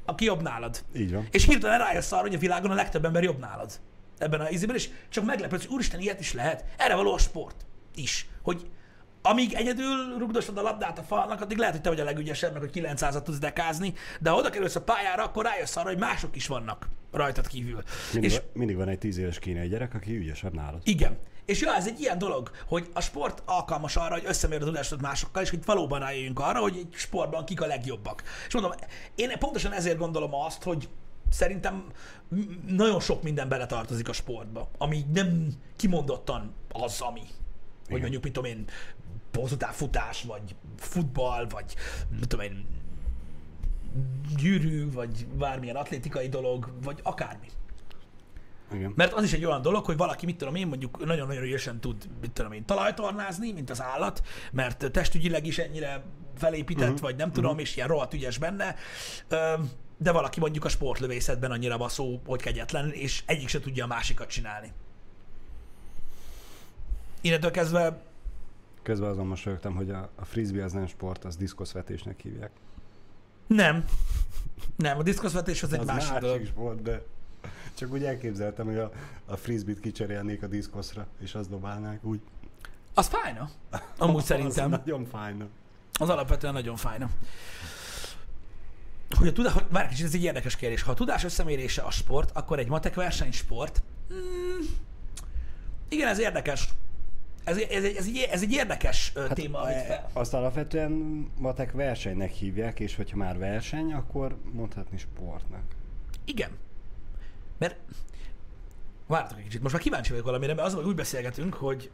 aki jobb nálad. Így van. És hirtelen rájössz arra, hogy a világon a legtöbb ember jobb nálad. Ebben az ízében, és csak meglepődsz, hogy úristen, ilyet is lehet. Erre való a sport is. Hogy amíg egyedül rugdosod a labdát a falnak, addig lehet, hogy te vagy a legügyesebb, meg hogy 900-at tudsz dekázni, de ha oda kerülsz a pályára, akkor rájössz arra, hogy mások is vannak rajtad kívül. Mindig, És és... mindig van egy tíz éves kínai gyerek, aki ügyesebb nálad. igen. És ja, ez egy ilyen dolog, hogy a sport alkalmas arra, hogy összemérd a tudásodat másokkal, és hogy valóban rájöjjünk arra, hogy egy sportban kik a legjobbak. És mondom, én pontosan ezért gondolom azt, hogy szerintem nagyon sok minden beletartozik a sportba, ami nem kimondottan az, ami. Hogy Igen. mondjuk, mit tudom én, futás, vagy futball, vagy mit tudom én, gyűrű, vagy bármilyen atlétikai dolog, vagy akármi. Igen. Mert az is egy olyan dolog, hogy valaki, mit tudom én, mondjuk nagyon-nagyon ügyesen tud, mit tudom én, talajtornázni, mint az állat, mert testügyileg is ennyire felépített, uh-huh. vagy nem tudom, uh-huh. és ilyen rohadt ügyes benne, de valaki mondjuk a sportlövészetben annyira baszó, hogy kegyetlen, és egyik se tudja a másikat csinálni. Innentől kezdve, Közben azon mosolyogtam, hogy a, a frisbee az nem sport, az diszkoszvetésnek hívják. nem. Nem, a diszkoszvetés az egy az másik, másik dolog. sport, de csak úgy elképzeltem, hogy a, a frisbee-t kicserélnék a diszkoszra, és azt dobálnák úgy. Az fájna. Amúgy szerintem. Az nagyon fájna. Az alapvetően nagyon fájna. Hogy a tudás, egy kicsit, ez egy érdekes kérdés. Ha a tudás összemérése a sport, akkor egy matek verseny sport? Hmm, igen, ez érdekes. Ez, ez, egy, ez, egy, ez egy érdekes hát, téma, amit fel. Azt alapvetően matek versenynek hívják, és hogyha már verseny, akkor mondhatni sportnak. Igen. Mert várjatok egy kicsit, most már kíváncsi vagyok valamire, mert az, hogy úgy beszélgetünk, hogy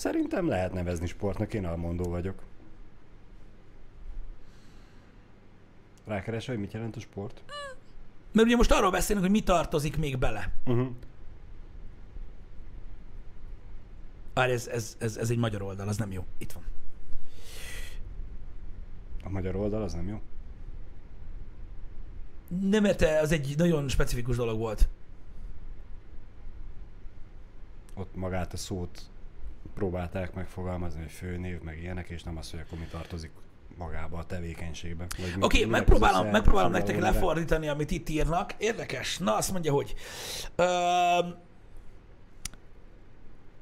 Szerintem lehet nevezni sportnak, én almondó vagyok. Rákeresel, hogy mit jelent a sport? mert ugye most arról beszélünk, hogy mi tartozik még bele. Uh-huh. Várj, ez, ez, ez, ez egy magyar oldal, az nem jó. Itt van. A magyar oldal az nem jó. Nem, mert az egy nagyon specifikus dolog volt. Ott magát a szót próbálták megfogalmazni, hogy főnév, meg ilyenek, és nem az, hogy akkor mi tartozik magába a tevékenységbe. Oké, okay, megpróbálom, megpróbálom nektek neve. lefordítani, amit itt írnak. Érdekes. Na, azt mondja, hogy... Ö,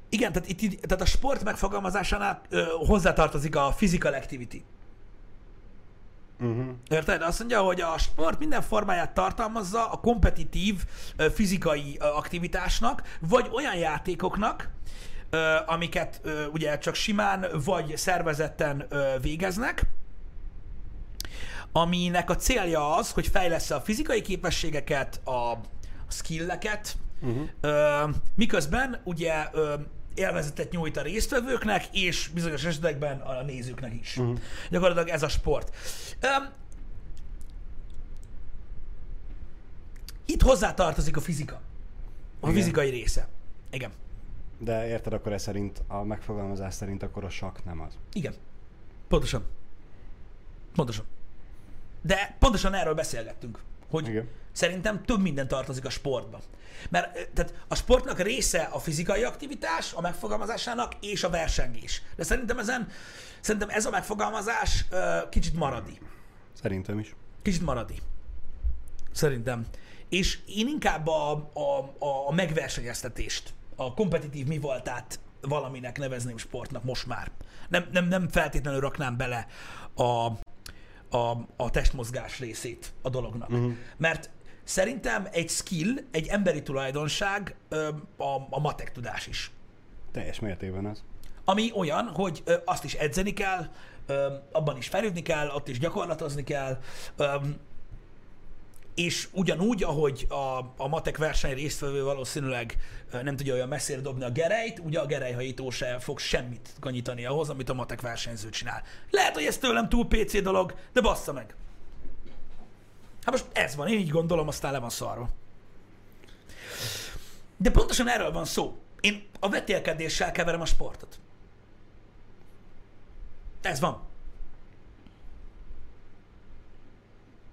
igen, tehát, itt- tehát a sport megfogalmazásánál ö, hozzátartozik a physical activity. Uh-huh. Érted? Azt mondja, hogy a sport minden formáját tartalmazza a kompetitív fizikai aktivitásnak, vagy olyan játékoknak, amiket ugye csak simán vagy szervezetten végeznek, aminek a célja az, hogy fejlesz a fizikai képességeket, a, skilleket, Uh-huh. miközben ugye élvezetet nyújt a résztvevőknek, és bizonyos esetekben a nézőknek is. Uh-huh. Gyakorlatilag ez a sport. Ö, itt hozzátartozik a fizika. A Igen. fizikai része. Igen. De érted, akkor ez szerint, a megfogalmazás szerint akkor a sakk nem az. Igen. Pontosan. Pontosan. De pontosan erről beszélgettünk, hogy Igen. Szerintem több minden tartozik a sportba. Mert tehát a sportnak része a fizikai aktivitás, a megfogalmazásának és a versengés. De szerintem ezen, szerintem ez a megfogalmazás ö, kicsit maradi. Szerintem is. Kicsit maradi. Szerintem. És én inkább a, a, a, a megversenyeztetést, a kompetitív mi voltát valaminek nevezném sportnak most már. Nem, nem, nem feltétlenül raknám bele a, a, a testmozgás részét a dolognak. Uh-huh. Mert szerintem egy skill, egy emberi tulajdonság a, a matek tudás is. Teljes mértékben az. Ami olyan, hogy azt is edzeni kell, abban is fejlődni kell, ott is gyakorlatozni kell, és ugyanúgy, ahogy a, a matek verseny résztvevő valószínűleg nem tudja olyan messzire dobni a gerejt, ugye a gerejhajító se fog semmit kanyítani ahhoz, amit a matek versenyző csinál. Lehet, hogy ez tőlem túl PC dolog, de bassza meg. Hát most ez van, én így gondolom, aztán le van szarva. De pontosan erről van szó. Én a vetélkedéssel keverem a sportot. Ez van.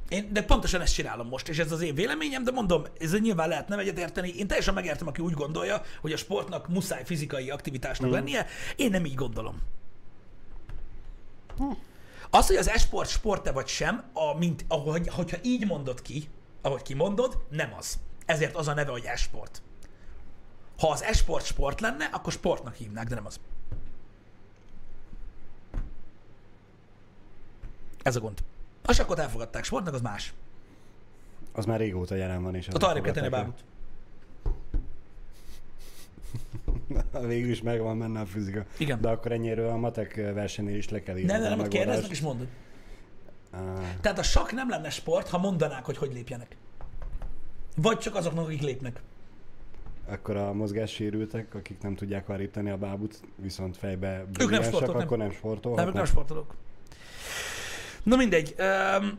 Én, de pontosan ezt csinálom most, és ez az én véleményem, de mondom, ez nyilván lehet nem egyetérteni. Én teljesen megértem, aki úgy gondolja, hogy a sportnak muszáj fizikai aktivitásnak mm. lennie. Én nem így gondolom. Az, hogy az esport sport vagy sem, a, mint, ahogy, hogyha így mondod ki, ahogy kimondod, nem az. Ezért az a neve, hogy esport. Ha az esport sport lenne, akkor sportnak hívnák, de nem az. Ez a gond. A sakkot elfogadták, sportnak az más. Az már régóta jelen van, és... Ott arra kell tenni a bábút. Végül is megvan benne a fizika. Igen. De akkor ennyiről a matek versenynél is le kell írni. Nem, nem, nem, megoldást. kérdeznek és mondod. Ah, Tehát a sakk nem lenne sport, ha mondanák, hogy hogy lépjenek. Vagy csak azoknak, akik lépnek. akkor a mozgássérültek, akik nem tudják tenni a bábut, viszont fejbe nem sportolnak, nem. akkor nem Nem, sportolhatnak. ők nem sportolók. Na mindegy. Um,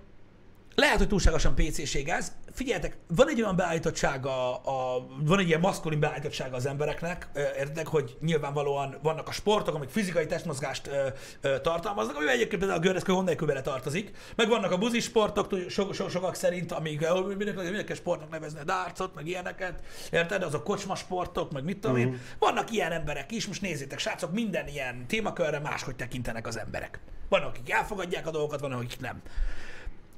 lehet, hogy túlságosan PC-ség ez. Figyeljetek, van egy olyan beállítottsága, a, van egy ilyen maszkulin beállítottsága az embereknek, értek, hogy nyilvánvalóan vannak a sportok, amik fizikai testmozgást ö, ö, tartalmaznak, ami egyébként például a göreszkő hondelkő bele tartozik, meg vannak a buzi sportok, so, so, sokak szerint, amik mindenki, mindenki sportnak nevezni a dárcot, meg ilyeneket, érted? Azok kocsma sportok, meg mit tudom én. Vannak ilyen emberek is, most nézzétek, srácok, minden ilyen témakörre máshogy tekintenek az emberek. Vannak, akik elfogadják a dolgokat, vannak, akik nem.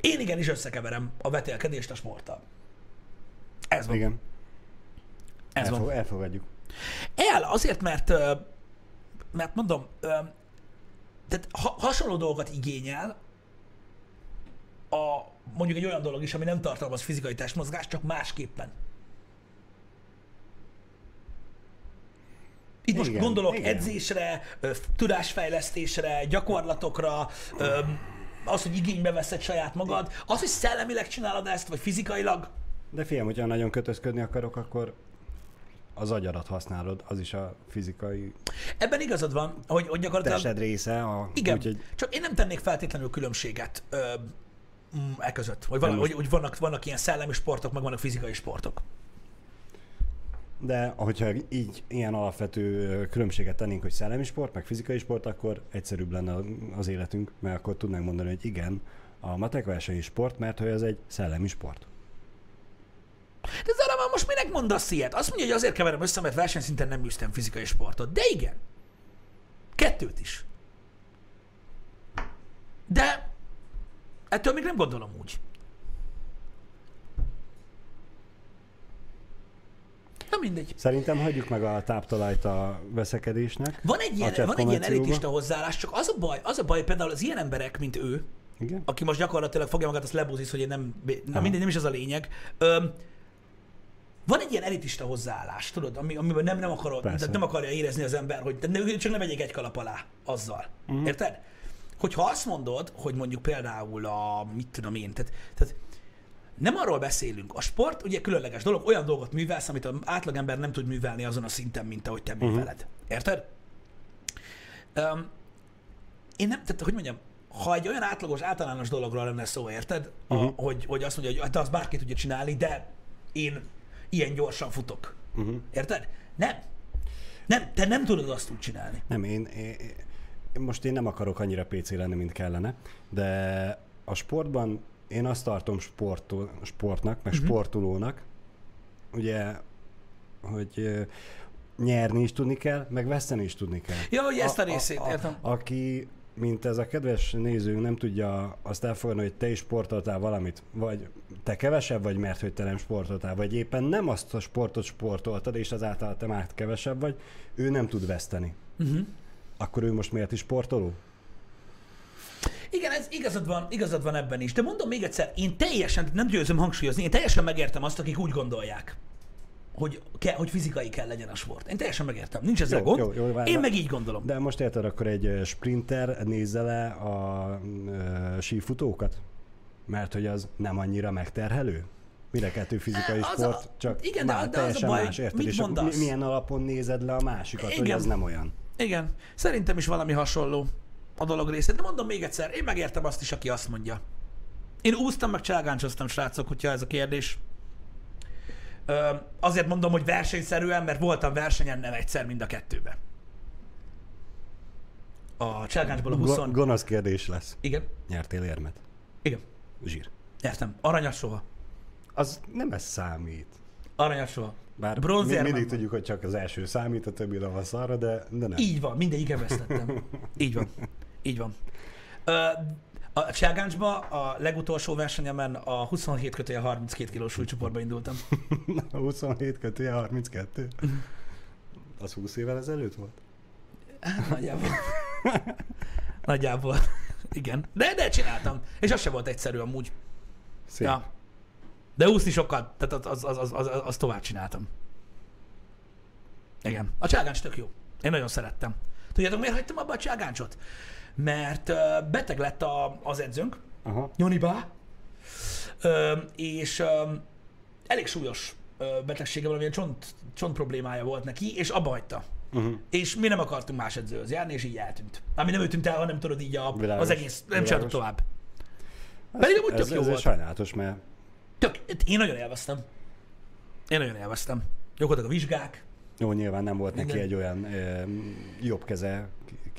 Én igenis összekeverem a vetélkedést a sporttal. Ez van. Igen, Ez Elfog, van. elfogadjuk. El, azért, mert, mert mondom, tehát ha, hasonló dolgokat igényel a, mondjuk egy olyan dolog is, ami nem tartalmaz fizikai testmozgást, csak másképpen. Itt most Igen, gondolok igen. edzésre, tudásfejlesztésre, gyakorlatokra, ö, az, hogy igénybe veszed saját magad, az, hogy szellemileg csinálod ezt, vagy fizikailag, De figyelj, hogyha nagyon kötözködni akarok, akkor az agyarat használod, az is a fizikai ebben igazad van, hogy, hogy gyakorlatilag... tested része. A, Igen, Úgyhogy csak én nem tennék feltétlenül különbséget ö, e között, hogy, van, hogy, hogy vannak, vannak ilyen szellemi sportok, meg vannak fizikai sportok. De hogyha így ilyen alapvető különbséget tennénk, hogy szellemi sport, meg fizikai sport, akkor egyszerűbb lenne az életünk, mert akkor tudnánk mondani, hogy igen, a matek verseny sport, mert hogy ez egy szellemi sport. De Zara, már most minek mondasz ilyet? Azt mondja, hogy azért keverem össze, mert versenyszinten nem űztem fizikai sportot. De igen. Kettőt is. De ettől még nem gondolom úgy. Na mindegy. Szerintem hagyjuk meg a táptalajt a veszekedésnek. Van egy ilyen, van egy ilyen elitista hozzáállás, csak az a baj, az a baj például az ilyen emberek, mint ő, Igen? aki most gyakorlatilag fogja magát, azt lebúzisz, hogy én nem, na mindegy, nem is az a lényeg. Öm, van egy ilyen elitista hozzáállás, tudod, ami, amiben nem, nem, akarod, Persze. tehát nem akarja érezni az ember, hogy ne, csak ne vegyék egy kalap alá azzal. Uh-huh. Érted? Hogyha azt mondod, hogy mondjuk például a, mit tudom én, tehát, tehát nem arról beszélünk. A sport ugye különleges dolog, olyan dolgot művelsz, amit az átlagember nem tud művelni azon a szinten, mint ahogy te műveled. Érted? Um, én nem, tehát hogy mondjam, ha egy olyan átlagos, általános dologról lenne szó, érted? A, Mhm. hogy, hogy azt mondja, hogy hát azt bárki tudja csinálni, de én ilyen gyorsan futok. Uh-huh. Érted? Nem. Nem, te nem tudod azt úgy csinálni. Nem, én, én, én, most én nem akarok annyira PC lenni, mint kellene, de a sportban én azt tartom sportol, sportnak, meg uh-huh. sportolónak, ugye, hogy nyerni is tudni kell, meg veszteni is tudni kell. Ja, hogy ezt a részét, értem. Aki, mint ez a kedves nézőnk nem tudja azt elfogadni, hogy te is sportoltál valamit, vagy te kevesebb vagy, mert hogy te nem sportoltál, vagy éppen nem azt a sportot sportoltad, és azáltal te már kevesebb vagy, ő nem tud veszteni. Uh-huh. Akkor ő most miért is sportoló? Igen, ez igazad van, igazad van ebben is. De mondom még egyszer, én teljesen, nem győzöm hangsúlyozni, én teljesen megértem azt, akik úgy gondolják, hogy, ke, hogy fizikai kell legyen a sport. Én teljesen megértem. Nincs ezzel Jó, gond. jó, jó, várj, én meg így gondolom. De most érted, akkor egy sprinter nézze le a ö, sífutókat? Mert hogy az nem annyira megterhelő? Mire kettő fizikai Az a- sport, csak igen, de- már de az a teljesen baj, más, érted? mit És mondasz? mi- milyen alapon nézed le a másikat, hogy Igen. az nem olyan? Igen, szerintem is valami hasonló a dolog része. De mondom még egyszer, én megértem azt is, aki azt mondja. Én úsztam, meg cselgáncsoztam, srácok, hogyha ez a kérdés. Ö, azért mondom, hogy versenyszerűen, mert voltam versenyen nem egyszer mind a kettőben. A cselgáncsból a 20... Go- gonosz kérdés lesz. Igen, Nyertél érmet? igen, Zsír. nyertem. Aranyat soha. Az nem ez számít. Aranyat soha. Bár Bronzérmem mi, mindig van. tudjuk, hogy csak az első számít, a többi a szarra, de, de nem. Így van, mindegyiken vesztettem. Így van. Így van. Ö, a Cselgáncsba a legutolsó versenyemen a 27 kötője 32 kilós súlycsoportba indultam. 27 kötője 32. Mhm. Az 20 évvel ezelőtt volt? Nagyjából. Nagyjából. Igen. De, de csináltam. És az se volt egyszerű amúgy. Szép. Ja. De úszni sokat, tehát az, az, az, az, az, az tovább csináltam. Igen. A cságáncs tök jó. Én nagyon szerettem. Tudjátok, miért hagytam abba a cságáncsot? Mert beteg lett a, az edzőnk, Aha. Jonibá, és elég súlyos betegsége, valamilyen csont, csont problémája volt neki, és abba hagyta. Uh-huh. És mi nem akartunk más edzőhöz járni, és így eltűnt. Ami nem ő tűnt el, hanem tudod így a, Világos. az egész, nem csináltuk tovább. Pedig amúgy ez, tök jó ez volt. sajnálatos, mert Tök, én nagyon élveztem. Én nagyon élveztem. Jók voltak a vizsgák. jó, nyilván nem volt neki Igen. egy olyan ö, jobb keze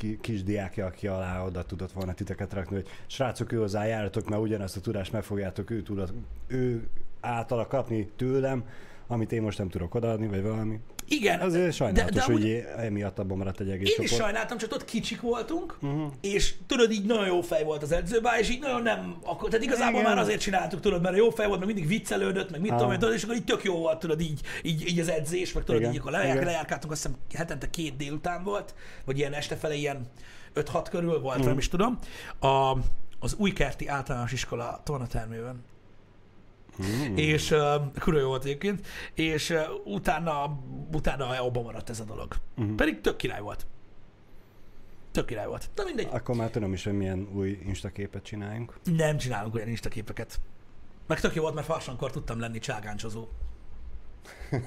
ki, kis diákja, aki alá oda tudott volna titeket rakni, hogy srácok, ő hozzá jártok, mert ugyanazt a tudást meg fogjátok ő, tudod, ő általa kapni tőlem, amit én most nem tudok odaadni, vagy valami. Igen. Azért sajnálatos, de hogy amúgy- emiatt abban maradt egy egész Én is csoport. sajnáltam, csak ott kicsik voltunk, uh-huh. és tudod, így nagyon jó fej volt az edzőbá, és így nagyon nem, akkor, tehát igazából Igen. már azért csináltuk, tudod, mert jó fej volt, meg mindig viccelődött, meg mit Ah. tudom, tudod, és akkor így tök jó volt, tudod, így, így, így az edzés, meg tudod, Igen. így akkor lejár, lejárkáltunk, azt hiszem hetente két délután volt, vagy ilyen este fele ilyen 5-6 körül volt, Mhm. nem is tudom, a, az Újkerti Általános Iskola tornatermőben. Mm. És uh, kurva jó volt egyébként, és uh, utána, utána abban maradt ez a dolog. Uh-huh. Pedig tök király volt. Tök király volt. Na mindegy, Akkor már tudom is, hogy milyen új instaképet csináljunk. nem csinálunk olyan instaképeket. Meg tök jó volt, mert farsankor tudtam lenni cságáncsozó.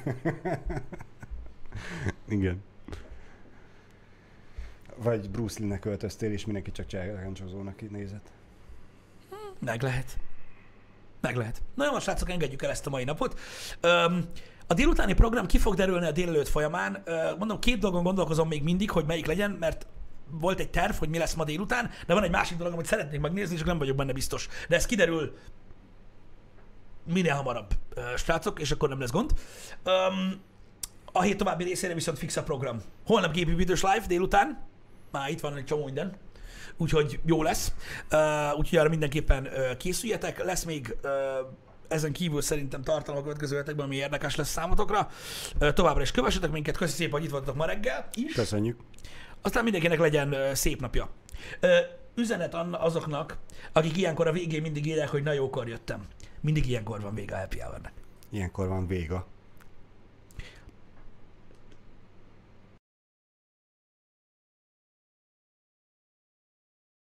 Igen. Vagy Bruce Lee-nek öltöztél, és mindenki csak cságáncsozónak nézett. Meg lehet. Meg lehet. Na jó, srácok, engedjük el ezt a mai napot. Öm, a délutáni program ki fog derülni a délelőtt folyamán. Ö, mondom, két dolgon gondolkozom még mindig, hogy melyik legyen, mert volt egy terv, hogy mi lesz ma délután, de van egy másik dolog, amit szeretnék megnézni, csak nem vagyok benne biztos. De ez kiderül minél hamarabb, srácok, és akkor nem lesz gond. Öm, a hét további részére viszont fix a program. Holnap gépépítős live délután, már itt van egy csomó minden, úgyhogy jó lesz. Uh, úgyhogy arra mindenképpen uh, készüljetek. Lesz még uh, ezen kívül szerintem tartalom a következő hetekben, ami érdekes lesz számotokra. Uh, továbbra is kövessetek minket, köszi szépen, hogy itt voltatok ma reggel is. Köszönjük. Aztán mindenkinek legyen ö, szép napja. Ö, üzenet azoknak, akik ilyenkor a végén mindig írják, hogy na jókor jöttem. Mindig ilyenkor van vége a happy hour-nek. Ilyenkor van véga.